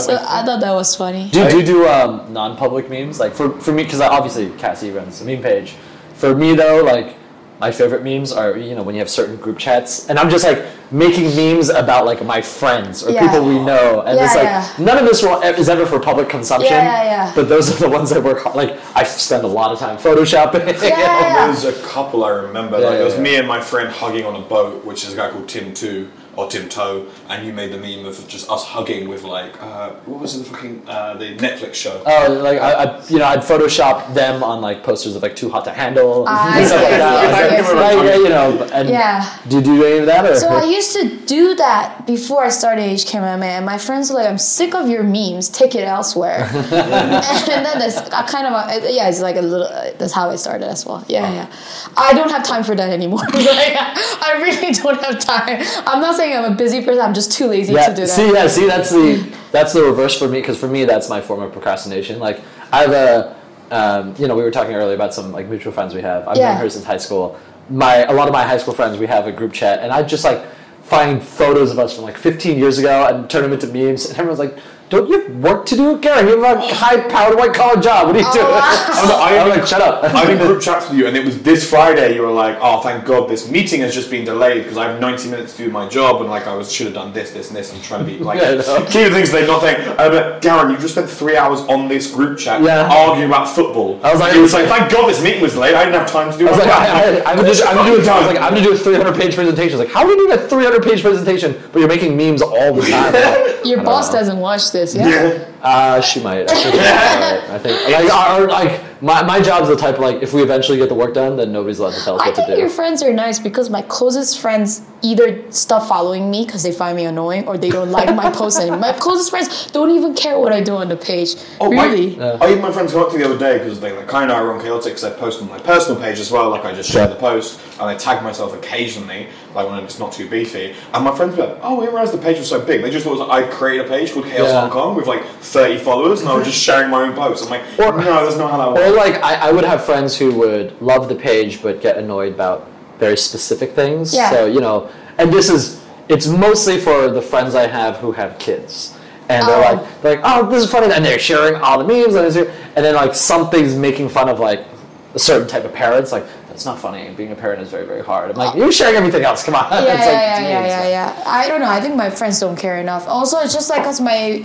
so I thought that was funny. Do, do you do um, non-public memes? Like for, for me, because obviously Cassie runs the meme page. For me though, like my favorite memes are you know when you have certain group chats, and I'm just like making memes about like my friends or Yeah. people we know, and Yeah, it's like yeah. none of this will, is ever for public consumption. Yeah, yeah, yeah. But those are the ones that work hard. Like I spend a lot of time photoshopping. Yeah, yeah. There's a couple I remember. Yeah, like it was yeah, me and my friend hugging on a boat, which is a guy called Tim Two or Tim Toe, and you made the meme of just us hugging with like uh, what was the fucking uh, the Netflix show? Oh, like I, I, you know, I'd Photoshop them on like posters of like Too Hot to Handle I and stuff like that. see, I see, I Like, see. like, yeah, you know, and Yeah. Do you do any of that or? So I used to do that before I started HKMMA, and my friends were like, "I'm sick of your memes. Take it elsewhere." and then that's I kind of uh, yeah, it's like a little. Uh, that's how I started as well. Yeah, yeah. I don't have time for that anymore. like, I really don't have time. I'm not saying I'm a busy person. I'm just too lazy yeah, to do that. see, yeah, see, that's the that's the reverse for me because for me that's my form of procrastination. Like I have a, um, you know, we were talking earlier about some like mutual friends we have. I've Yeah. known her since high school. My a lot of my high school friends we have a group chat, and I just like find photos of us from like 15 years ago and turn them into memes, and everyone's like. Don't you have work to do, Gary? You have a high-powered white-collar job. What are you doing? Oh, no, I- I'm like, shut up. I'm in group chats with you, and it was this Friday. You were like, "Oh, thank God, this meeting has just been delayed because I have 90 minutes to do my job, and like I was should have done this, this, and this." I'm trying to be like Yeah, I know. keep things they not saying. Uh, but Garen, you just spent three hours on this group chat Yeah. arguing about football. I was like- it was like, "Thank God, this meeting was late. I didn't have time to do." I was my like, job." I, I, I'm, gonna do, I'm, gonna do, I was like, I'm gonna do a 300 page presentation. I was like, how are you doing a 300 page presentation, but you're making memes all the time? Your boss doesn't watch this. Yeah. yeah. Uh, she might. I think, I think like, or, like my, my job's the type like if we eventually get the work done, then nobody's allowed to tell us I what to think do. your friends are nice because my closest friends either stop following me because they find me annoying or they don't like my posts anymore. My closest friends don't even care what I do on the page. Oh, my- really? I even my friends got to the other day because they like kind of are on chaotic because I post on my personal page as well. Like I just share Yeah. the post and I tag myself occasionally, like when it's not too beefy. And my friends were like, "Oh, I didn't realize the page was so big." They just thought it was, I created a page called Chaos Yeah. Hong Kong with like 30 followers, and I was just sharing my own posts. I'm like, Or- no, that's not how that Or works. Like I, I would have friends who would love the page but get annoyed about very specific things. Yeah. So you know, and this is it's mostly for the friends I have who have kids. And they're Oh. like, they're like, oh, this is funny, and they're sharing all the memes, and, it's- and then like something's making fun of like a certain type of parents. Like that's not funny. Being a parent is very, very hard. I'm like, oh. you're sharing everything else. Come on. yeah, It's yeah, like, yeah, yeah, yeah, yeah. I don't know. I think my friends don't care enough. Also, it's just like because my,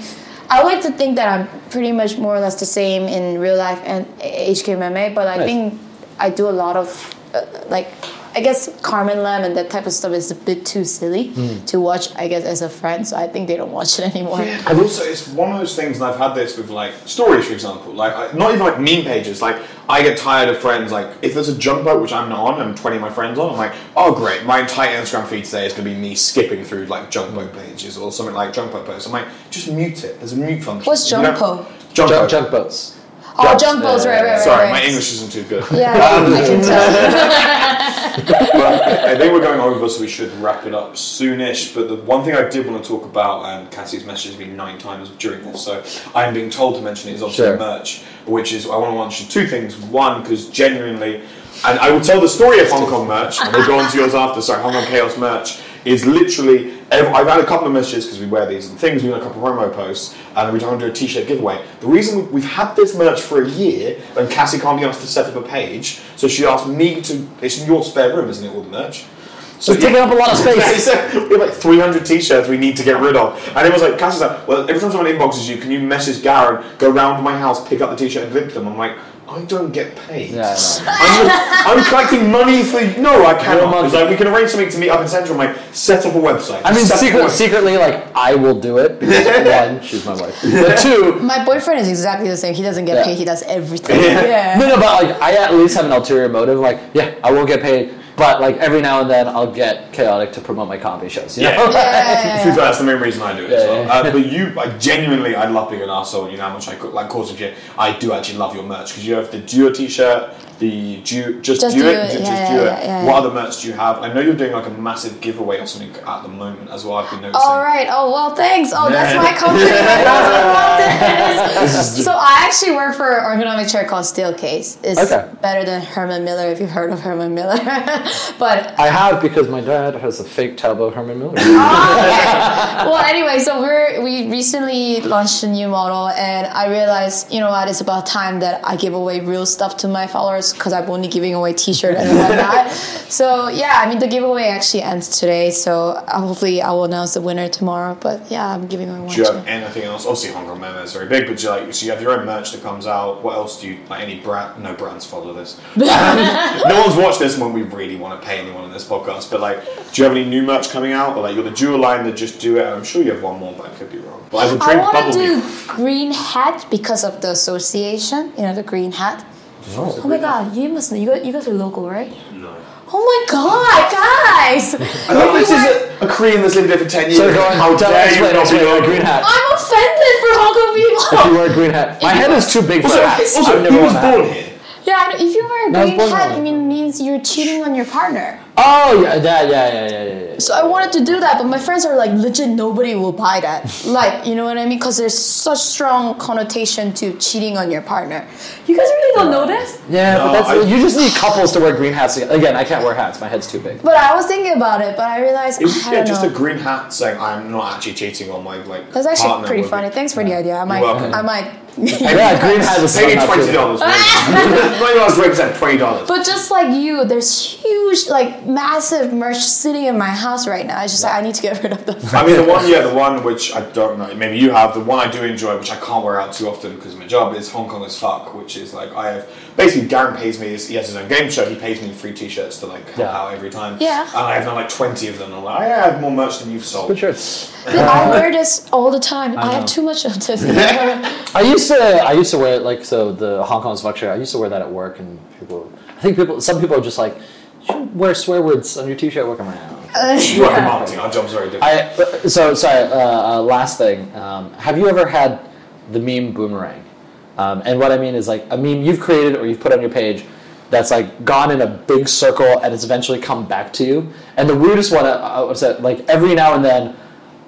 I like to think that I'm pretty much more or less the same in real life and HKMMA, but I Nice. think I do a lot of uh, like. I guess Carmen Lam and that type of stuff is a bit too silly Hmm. to watch. I guess as a friend, so I think they don't watch it anymore. And also, it's one of those things, and I've had this with like stories, for example. Like, I, not even like meme pages. Like, I get tired of friends. Like, if there's a junk boat which I'm not on, and 20 of my friends on, I'm like, oh great, my entire Instagram feed today is going to be me skipping through like junk boat pages or something like junk boat posts. I'm like, just mute it. There's a mute function. What's You know- junk boat? Junk Junk, boat. junk boats. Oh, Jumps. jump balls, right, yeah, right, right. Sorry, right. my English isn't too good. Yeah, um, I can tell. but I think we're going over, so we should wrap it up soonish. But the one thing I did want to talk about, and Cassie's messaged me nine times during this, so I'm being told to mention it, is obviously Sure. merch, which is I want to mention two things. One, because genuinely, and I will tell the story of Hong Kong merch, and we'll go on to yours after. Sorry, Hong Kong Chaos merch is literally. I've had a couple of messages because we wear these and things. We've a couple of promo posts, and trying to do a T-shirt giveaway. The reason we've had this merch for a year, and Cassie can't be asked to set up a page, so she asked me to. It's in your spare room, isn't it? All the merch. So It's taking up a lot of space. He said, we have like 300 t-shirts we need to get rid of. And it was like, Cassie's like, well, every time someone inboxes you, can you message Garen, go round to my house, pick up the t-shirt and clip them? I'm like, I don't get paid. Yeah, I know. I'm, I'm collecting money for no, I Real cannot. money. It's like we can arrange something to meet up in Central. I'm like, set up a website. I mean, Set up secret, secretly, like I will do it because one, she's my wife. But two, My boyfriend is exactly the same. He doesn't get Yeah. paid. He does everything. Yeah. Yeah. no, no, but like I at least have an ulterior motive. Like, yeah, I won't get paid, but like every now and then I'll get chaotic to promote my comedy shows. You Yeah. know? Yeah, yeah, yeah, To that's the main reason I do it as Yeah, well. yeah. Uh, but you, like, genuinely, I love being an asshole. You know how much I co- like causing shit. I do actually love your merch because you have the Duo t-shirt, the Duo, just, Just do Do it, It, ju- just, yeah, do yeah, it. yeah, what other merch do you have? I know you're doing like a massive giveaway or something at the moment as well. I've been noticing. All right. Oh well, thanks. Oh, that's my company. Business. so I actually work for an ergonomic chair called Steelcase. It's Okay. better than Herman Miller if you've heard of Herman Miller. but I have because my dad has a fake Taobao Herman Miller. Oh, well, anyway, so we're we recently launched a new model, and I realized, you know what, it's about time that I give away real stuff to my followers. Followers because I'm only giving away T-shirt and whatnot. so yeah, I mean the giveaway actually ends today. So uh, hopefully I will announce the winner tomorrow. But yeah, I'm giving away one. Do you have anything else? Obviously, Hong Kong Memo is very big, but do you like so you have your own merch that comes out. What else do you like? Any brand? No brands follow this. no one's watched this when we really want to pay anyone on this podcast. But like, do you have any new merch coming out? Or like, you're the dual line that just do it. I'm sure you have one more, but I could be wrong. But I would I want to do green hat because of the association. You know the green hat. Oh my god, you must know. You guys, you guys are local, right? No. Oh my god, guys! I love this is a, a Korean that's lived there for ten years. So go on, How dare you not be explain, local? green hat. I'm offended for Hong Kong people! If you wear a green hat, my head is too big for Also, hats. also I've never he was worn hat. born here. yeah, I know, if you wear a No, I was green born hat, wrong. it mean, means you're cheating on your partner. Oh yeah, yeah, yeah, yeah, yeah, yeah. yeah. So I wanted to do that, but my friends are like, legit, nobody will buy that. like, you know what I mean? Because there's such strong connotation to cheating on your partner. You guys really don't know this? Yeah, No, but that's I- you just need couples to wear green hats. Again, I can't wear hats. My head's too big. But I was thinking about it, but I realized It was, I yeah, don't just know. a green hat saying I'm not actually cheating on my like. That's actually partner pretty would be- funny. Thanks for the idea. I might, welcome. I might. Yeah, green hat is Pay me twenty too- dollars. Twenty dollars represent twenty dollars. But just like you, there's huge, like massive merch sitting in my house right now. It's just like I need to get rid of them. I mean, the one, yeah, the one which I don't know, maybe you have, the one I do enjoy, which I can't wear out too often because of my job, is Hong Kong as fuck, which is like, I have, basically, Garen pays me, he has his own game show, he pays me free t shirts to like help Yeah. out every time. Yeah. And I have done like 20 of them, I'm like, I have more merch than you've sold. Good shirts. I wear this all the time. I, have too much of this. I used to I used to wear it like so the Hong Kong's fuck shirt. I used to wear that at work, and people. I think people. Some people are just like, you should wear swear words on your t-shirt. Work around. You work in marketing, our job's very different. I so sorry. Uh, uh, last thing. Um, have you ever had the meme boomerang? Um, and what I mean is like a meme you've created or you've put on your page that's like gone in a big circle and it's eventually come back to you. And the weirdest one uh, was that like every now and then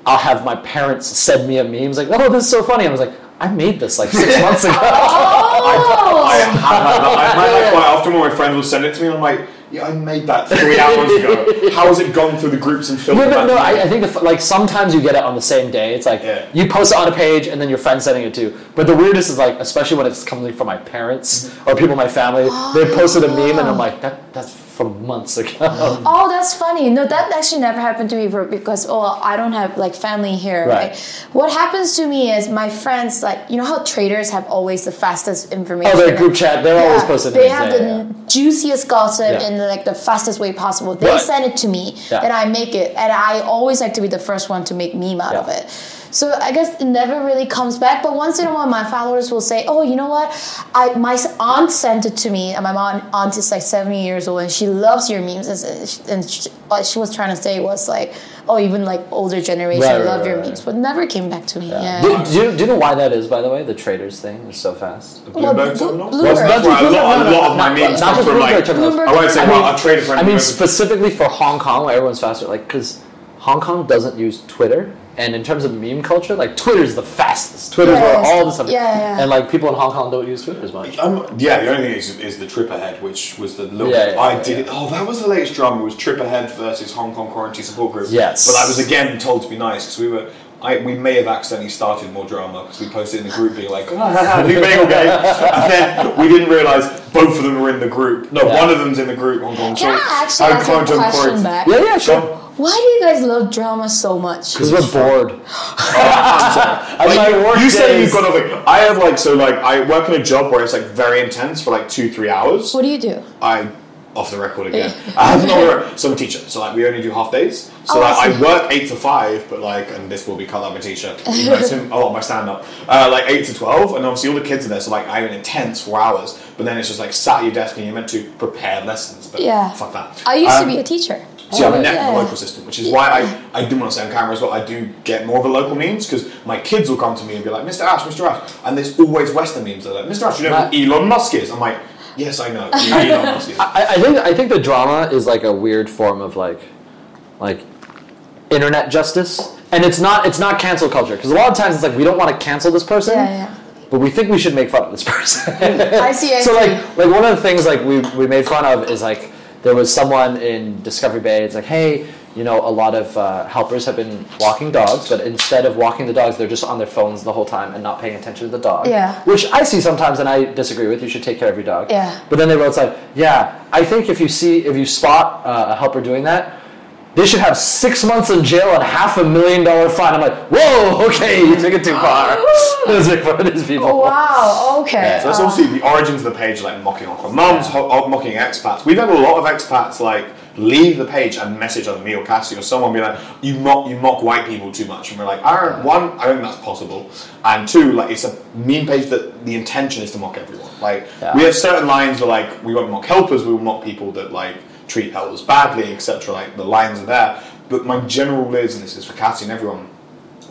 I'll have my parents send me a meme. It's like, oh, this is so funny. I was like, I made this like six months ago. oh! I have had that. I've had that quite often when my friend will send it to me, and I'm like, yeah, I made that three hours ago. How has it gone through the groups and No, filtered no, back no. I, I think the, like sometimes you get it on the same day. It's like Yeah. you post it on a page and then your friend's sending it to. But the weirdest is like, especially when it's coming from my parents Mm-hmm. or people in my family, they posted a meme and I'm like, that that's from months ago. Oh, that's funny. No, that actually never happened to me because oh, I don't have like family here. Right. Right. What happens to me is my friends like you know how traders have always the fastest information. oh, their group chat, they're always Yeah, posting. They have the yeah, juiciest gossip Yeah. in like the fastest way possible. They Right. send it to me, and I make it, and I always like to be the first one to make meme out of it. So I guess it never really comes back, but once in a while, my followers will say, "Oh, you know what? I my aunt sent it to me, and my mom aunt is like seventy years old, and she loves your memes." And she- And she, what she was trying to say was like, "Oh, even like older generation Right, right, love right, your right. memes," but never came back to me. Yeah. Do, do, you, do you know why that is, by the way? The traders thing is so fast. Well, Bloomberg Blo- terminal? Bloomberg. Well, that's Not why a lot, Bloomberg, a lot of my memes not come from like. Bloomberg I won't say well, I'll a friend. I mean, specifically for Hong Kong, where everyone's faster, like, because Hong Kong doesn't use Twitter, and in terms of meme culture, like, Twitter's the fastest. Twitter's where all the stuff. Yeah, yeah, yeah. And like, people in Hong Kong don't use Twitter as much. Um, yeah, the only thing is, is the Tripperhead, which was the little. Yeah, yeah, I yeah, did yeah. it. Oh, that was the latest drama. Was Tripperhead versus Hong Kong quarantine support group. Yes. but I was again told to be nice because we were. I, we may have accidentally started more drama because we posted in the group being like, "Ah, new bagel game, and then we didn't realise both of them were in the group. No, Yeah. one of them's in the group. Hong Kong. Can so I actually I'm ask a question back? Yeah, yeah, sure. So, Why do you guys love drama so much? Because we're bored. I'm sorry. Like, Like, my work you say you've got to. Like, I have like so like I work in a job where it's like very intense for like two three hours. What do you do? I off the record again. I have no so I'm a teacher, so like we only do half days. So Oh, like I I, work eight to five, but like and this will be cut out my t-shirt. You know, it's in, oh my stand up. Uh, like eight to twelve, and obviously all the kids are there, so like I have an intense four hours. But then it's just like sat at your desk and you're meant to prepare lessons. But Yeah. fuck that. I used Um, to be a teacher. See, I'm a Oh, net yeah. local system, which is why I, I do want to say on camera as well. I do get more of the local memes because my kids will come to me and be like, Mr. Ash, Mr. Ash. And there's always Western memes. They're like, Mr. Ash, you know who Elon Musk is? I'm like, yes, I know Elon Musk is. I, I think I think the drama is like a weird form of like like internet justice, and it's not it's not cancel culture because a lot of times it's like we don't want to cancel this person, Yeah, yeah. but we think we should make fun of this person. I see, I so see. like like one of the things like we we made fun of is like there was someone in Discovery Bay. It's like hey. you know, a lot of uh, helpers have been walking dogs, but instead of walking the dogs, they're just on their phones the whole time and not paying attention to the dog. Yeah. Which I see sometimes, and I disagree with. You should take care of your dog. Yeah. But then they wrote like, yeah, I think if you see if you spot uh, a helper doing that, they should have six months in jail and half a million dollar fine. I'm like, whoa, okay, you took it too far. Let's make fun of these people. Wow. Okay. So that's Uh, obviously the origins of the page, like mocking Hong Kong mums, ho- ho- mocking expats. We've had a lot of expats like leave the page and message on me or Cassie or someone be like, "You mock, you mock white people too much," and we're like, I don't, one, I don't think that's possible, and two, like it's a meme page that the intention is to mock everyone. Like Yeah. we have certain lines where like we won't mock helpers, we will mock people that like treat helpers badly, etc. Like the lines are there, but my general rule is, and this is for Cassie and everyone.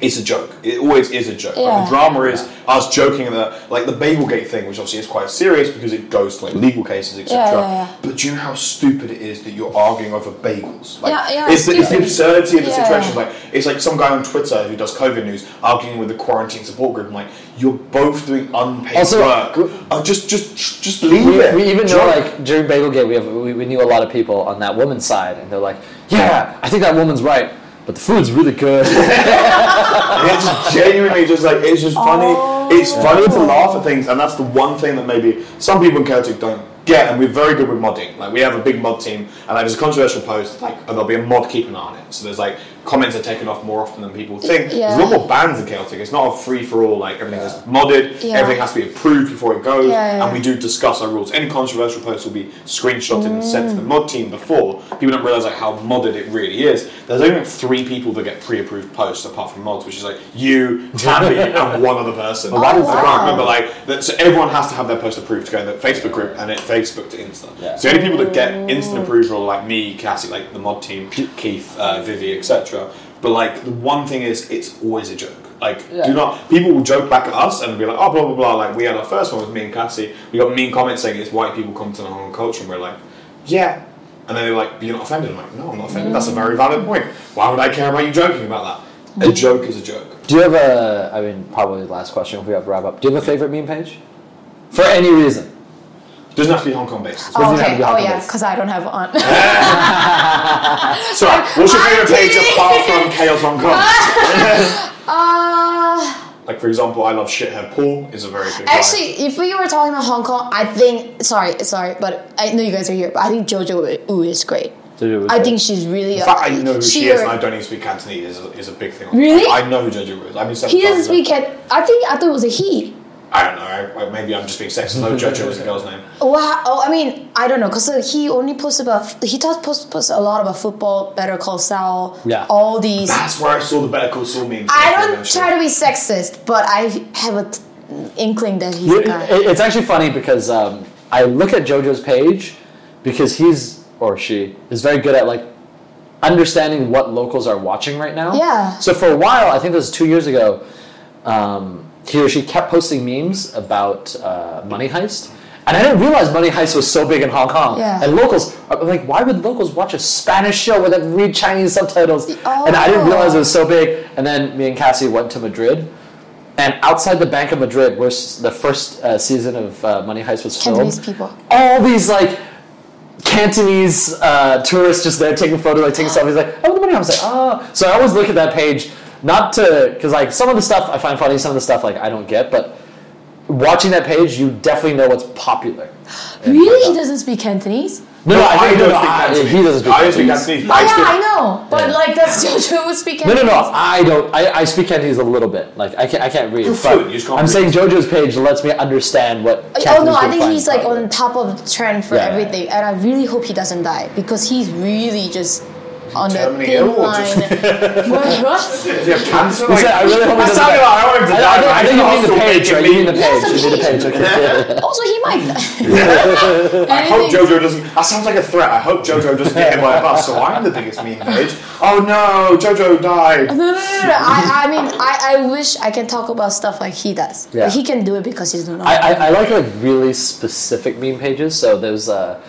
It's a joke. It always is a joke. Like, the drama is us joking that, like the Bagelgate thing, which obviously is quite serious because it goes to like legal cases, etc. Yeah, yeah, yeah. But do you know how stupid it is that you're arguing over bagels? Like, Yeah, yeah, it's, the, it's the absurdity of the Yeah. situation. Like, it's like some guy on Twitter who does COVID news arguing with the quarantine support group. I'm like, you're both doing unpaid Also, work. w- Uh, just, just, just leave We, it. we even know, Joke. like during Bagelgate, we have we, we knew a lot of people on that woman's side, and they're like, "Yeah, I think that woman's right, but the food's really good." It's genuinely just like it's just funny. Oh. It's funny to laugh at things, and that's the one thing that maybe some people in Celtic don't get. And we're very good with modding. Like we have a big mod team, and like, there's a controversial post, like and there'll be a mod keeping an eye on it. So there's like comments are taken off more often than people think. Yeah. There's a lot more bans in Celtic. It's not a free for all. Like everything is modded. Yeah. Everything has to be approved before it goes, Yeah, yeah, and we do discuss our rules. Any controversial post will be screenshotted and sent to the mod team before. People don't realize like how modded it really is. There's only like three people that get pre-approved posts apart from mods, which is like you, Tabby, and one other person. that is- I can't remember like that. So everyone has to have their post approved to go in the Facebook group and it Facebook to Insta. Yeah. So the only people that get instant approval are like me, Cassie, like the mod team, Keith, uh, Vivi, etc. But like the one thing is, it's always a joke. Like, Yeah. do not. People will joke back at us and be like, "Oh, blah blah blah." Like we had our first one with me and Cassie. We got mean comments saying it's white people come to the Hong Kong culture, and we're like, "Yeah." And then they're like, "You're not offended?" I'm like, "No, I'm not offended. That's a very valid point. Why would I care about you joking about that?" A joke is a joke. Do you have a? I mean, probably the last question if we have to wrap up. Do you have a favorite meme page? For any reason. Doesn't have to be Hong Kong based. doesn't have to okay. be Oh Hong yeah, because I don't have one. So, what's your favorite page apart from Chaos Hong Kong? uh, like, for example, I love Shithead Paul is a very big guy. actually, if we were talking about Hong Kong, I think. Sorry, sorry, but I know you guys are here. But I think Jojo Wu is great. I think she's really. In fact, I know who she, she is, or- and I don't even speak Cantonese. Is a, is a big thing. Really? I, I know who Jojo is. I mean, He doesn't speak. Can- I think I thought it was a he. I don't know. I, I- maybe I'm just being sexist. No, Jojo is a girl's name. Wow. Oh, I mean, I don't know, cause uh, he only posts about he does post, posts a lot about football, Better Call Saul, Yeah. all these. That's where I saw the Better Call Saul meme. I don't try to be sexist, but I have a t- inkling that he's a It- it- it's actually funny because um, I look at JoJo's page because he's or she is very good at like understanding what locals are watching right now. Yeah. So for a while, I think this was two years ago, um, he or she kept posting memes about uh, Money Heist. And I didn't realize Money Heist was so big in Hong Kong. Yeah. And locals, are like, why would locals watch a Spanish show where they read Chinese subtitles? Oh. And I didn't realize it was so big. And then me and Cassie went to Madrid. And outside the Bank of Madrid, where the first uh, season of uh, Money Heist was filmed, Cantonese people. all these like Cantonese uh, tourists just there taking photos, like taking selfies, like, oh, the money. I was like, oh. So I always look at that page, not to, because like some of the stuff I find funny, some of the stuff like I don't get, but watching that page, you definitely know what's popular. Really, uh, he doesn't speak Cantonese. No, no, I think no, don't no, speak I- Cantonese. he doesn't speak I don't speak Cantonese. Cantonese. Oh but I yeah, still- I know, but Yeah. like does Jojo would speak No, no, no. I don't. I, I speak Cantonese a little bit. Like I can't. I can't read. You're but you I'm read. saying JoJo's page lets me understand what. Oh no, I think he's like popular. on top of the trend for Yeah, yeah, everything, and I really hope he doesn't die because he's really just on the thin line. just- what? what? Have cancer? Listen, I really hope he doesn't sounded die. like I want him to die. I, think- I think you mean the page, right? You mean the memes. Yes, page. You mean the page. Okay. Also, he might. I hope Jojo doesn't. That sounds like a threat. I hope Jojo doesn't get hit by a bus. So I'm the biggest meme page. Oh no, Jojo died. No, no, no, no. no. I, I mean, I, I wish I can talk about stuff like he does. Yeah. But he can do it because he's not. I, I, I like like really specific meme pages. So there's uh,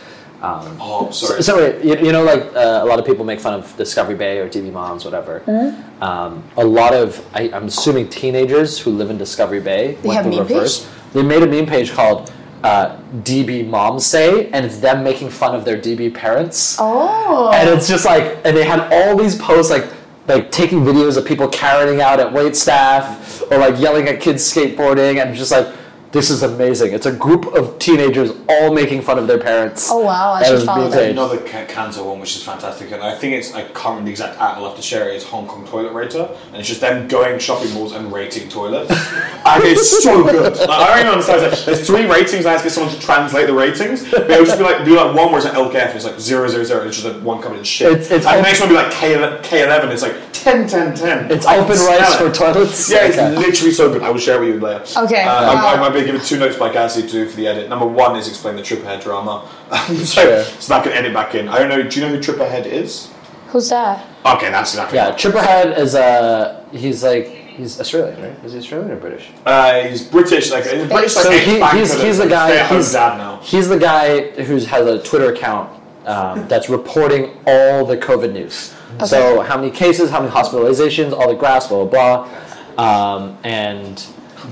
um, Oh, so, sorry. so wait, you, you know like uh, a lot of people make fun of Discovery Bay or DB Moms, whatever. Mm-hmm. Um, a lot of I, I'm assuming teenagers who live in Discovery Bay They went have the meme reverse. They made a meme page called uh, DB moms say, and it's them making fun of their DB parents. Oh. And it's just like, and they had all these posts like, like taking videos of people carrying out at wait staff or like yelling at kids skateboarding, and just like, this is amazing. It's a group of teenagers all making fun of their parents. Oh, wow, I And should it was follow being that. Another ca- cancer one which is fantastic, and I think it's I can't remember the exact app. I'll have to share it. It's Hong Kong Toilet Rater, and it's just them going shopping malls and rating toilets, and it's so good. Like, I don't even understand. It. There's three ratings. I have to get someone to translate the ratings, but it'll just be like do like one where it's like LKF, and it's like zero zero zero, and it's just like one covered in shit. It's- it's and the open- next one will be like K K11, it's like 10 10 10. It's I open smell rights it. for toilets. Yeah, it's Okay. literally so good. I will share it with you later. Okay, Uh, wow. I, I might be giving two notes by Cassie to do for the edit. Number one is explain the Tripperhead drama. so, Sure. so that can edit back in. I don't know. Do you know who Tripperhead is? Who's that? Okay, that's exactly. Yeah, right. Tripperhead is a he's like he's Australian, right? Is he Australian or British? Uh, he's British, like he's British, like So he- he's- he's the guy- he's- dad now. He's the guy who has a Twitter account um, that's reporting all the COVID news. So how many cases, how many hospitalizations, all the graphs, blah blah blah. Um, and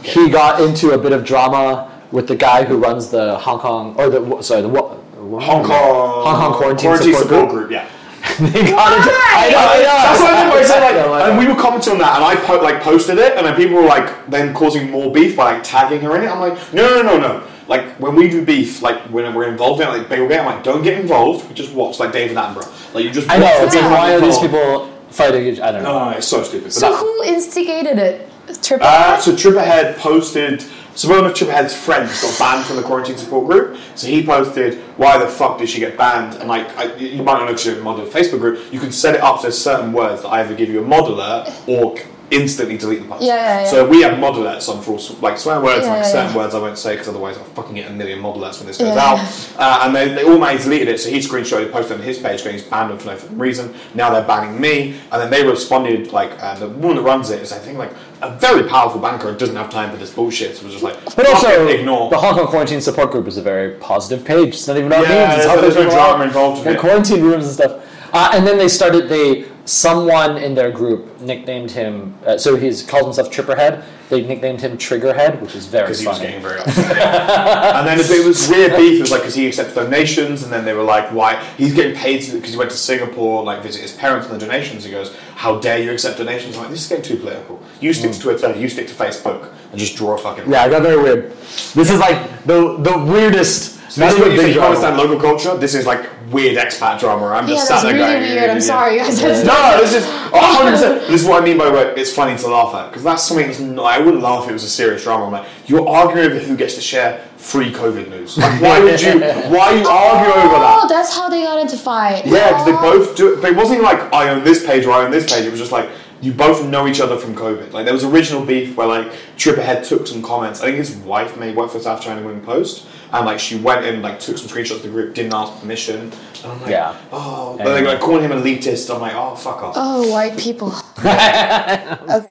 he got into a bit of drama with the guy who runs the Hong Kong or the sorry the what. Hong Kong, Hong Kong quarantine, support, group. Yeah, they got into, I know, I know. that's what I mean. by saying, I know, Like, and we were commenting on that, and I po- like posted it, and then people were like then causing more beef by like tagging her in it. I'm like, no, no, no, no. Like when we do beef, like when we're involved in it, like Bagel Gate, I'm like, don't get involved. We just watch like David Attenborough. Like you just. I know. watch It's the like why are these people fighting each? I don't know. Oh, it's so stupid. So that- who instigated it? Triple Uh, so Tripperhead posted. So one of Tripperhead's friends got banned from the quarantine support group. So he posted, "Why the fuck did she get banned?" And like, I, you might not know because you're in a model Facebook group. You can set it up so certain words that either give you a modeler or instantly delete the post. Yeah, yeah, yeah. So we have mod alerts on for all, like swear words, Yeah, like yeah, certain yeah. words I won't say because otherwise I'll fucking get a million mod alerts when this goes Yeah. out. Uh, and they, they automatically deleted it. So he screenshotted, it, posted on his page, going he's banned them for no fucking reason. Now they're banning me, and then they responded like, and the woman that runs it is I think like a very powerful banker and doesn't have time for this bullshit. So it was just like, But also, it, ignore. the Hong Kong Quarantine Support Group is a very positive page. It's not even about Yeah, memes. It's there's- helping there's no people drama involved with Got quarantine rooms and stuff. Uh, and then they started. They someone in their group nicknamed him. Uh, so he's called himself Tripperhead. They nicknamed him Triggerhead, which is very because he was funny. getting very upset. and then it was weird beef. It was like because he accepted donations, and then they were like, "Why he's getting paid because he went to Singapore, like visit his parents and the donations." He goes, "How dare you accept donations?" I'm like, "This is getting too political. You stick to Twitter, you stick to Facebook, and just draw a fucking." Yeah, it got very weird. This is like the the weirdest. So that's is what you think you understand local culture. This is like weird expat drama. I'm Yeah, just sat there really going, weird. I'm yeah. sorry, guys. No, this is 100. percent This is what I mean by like, it's funny to laugh at because that's something. That's not, I wouldn't laugh if it was a serious drama. I'm like, you're arguing over who gets to share free COVID news. Like, why would you? Why you argue over that? Oh, that's how they got into fight. Yeah, because they Oh. both do. it. But it wasn't like I own this page or I own this page. It was just like you both know each other from COVID. Like there was original beef where like Trip Tripperhead took some comments. I think his wife made work for South China Morning Post, and like she went in like took some screenshots of the group, didn't ask permission. And I'm like, Yeah. oh, but they like calling him elitist. I'm like, oh, fuck off. Oh, white people. okay.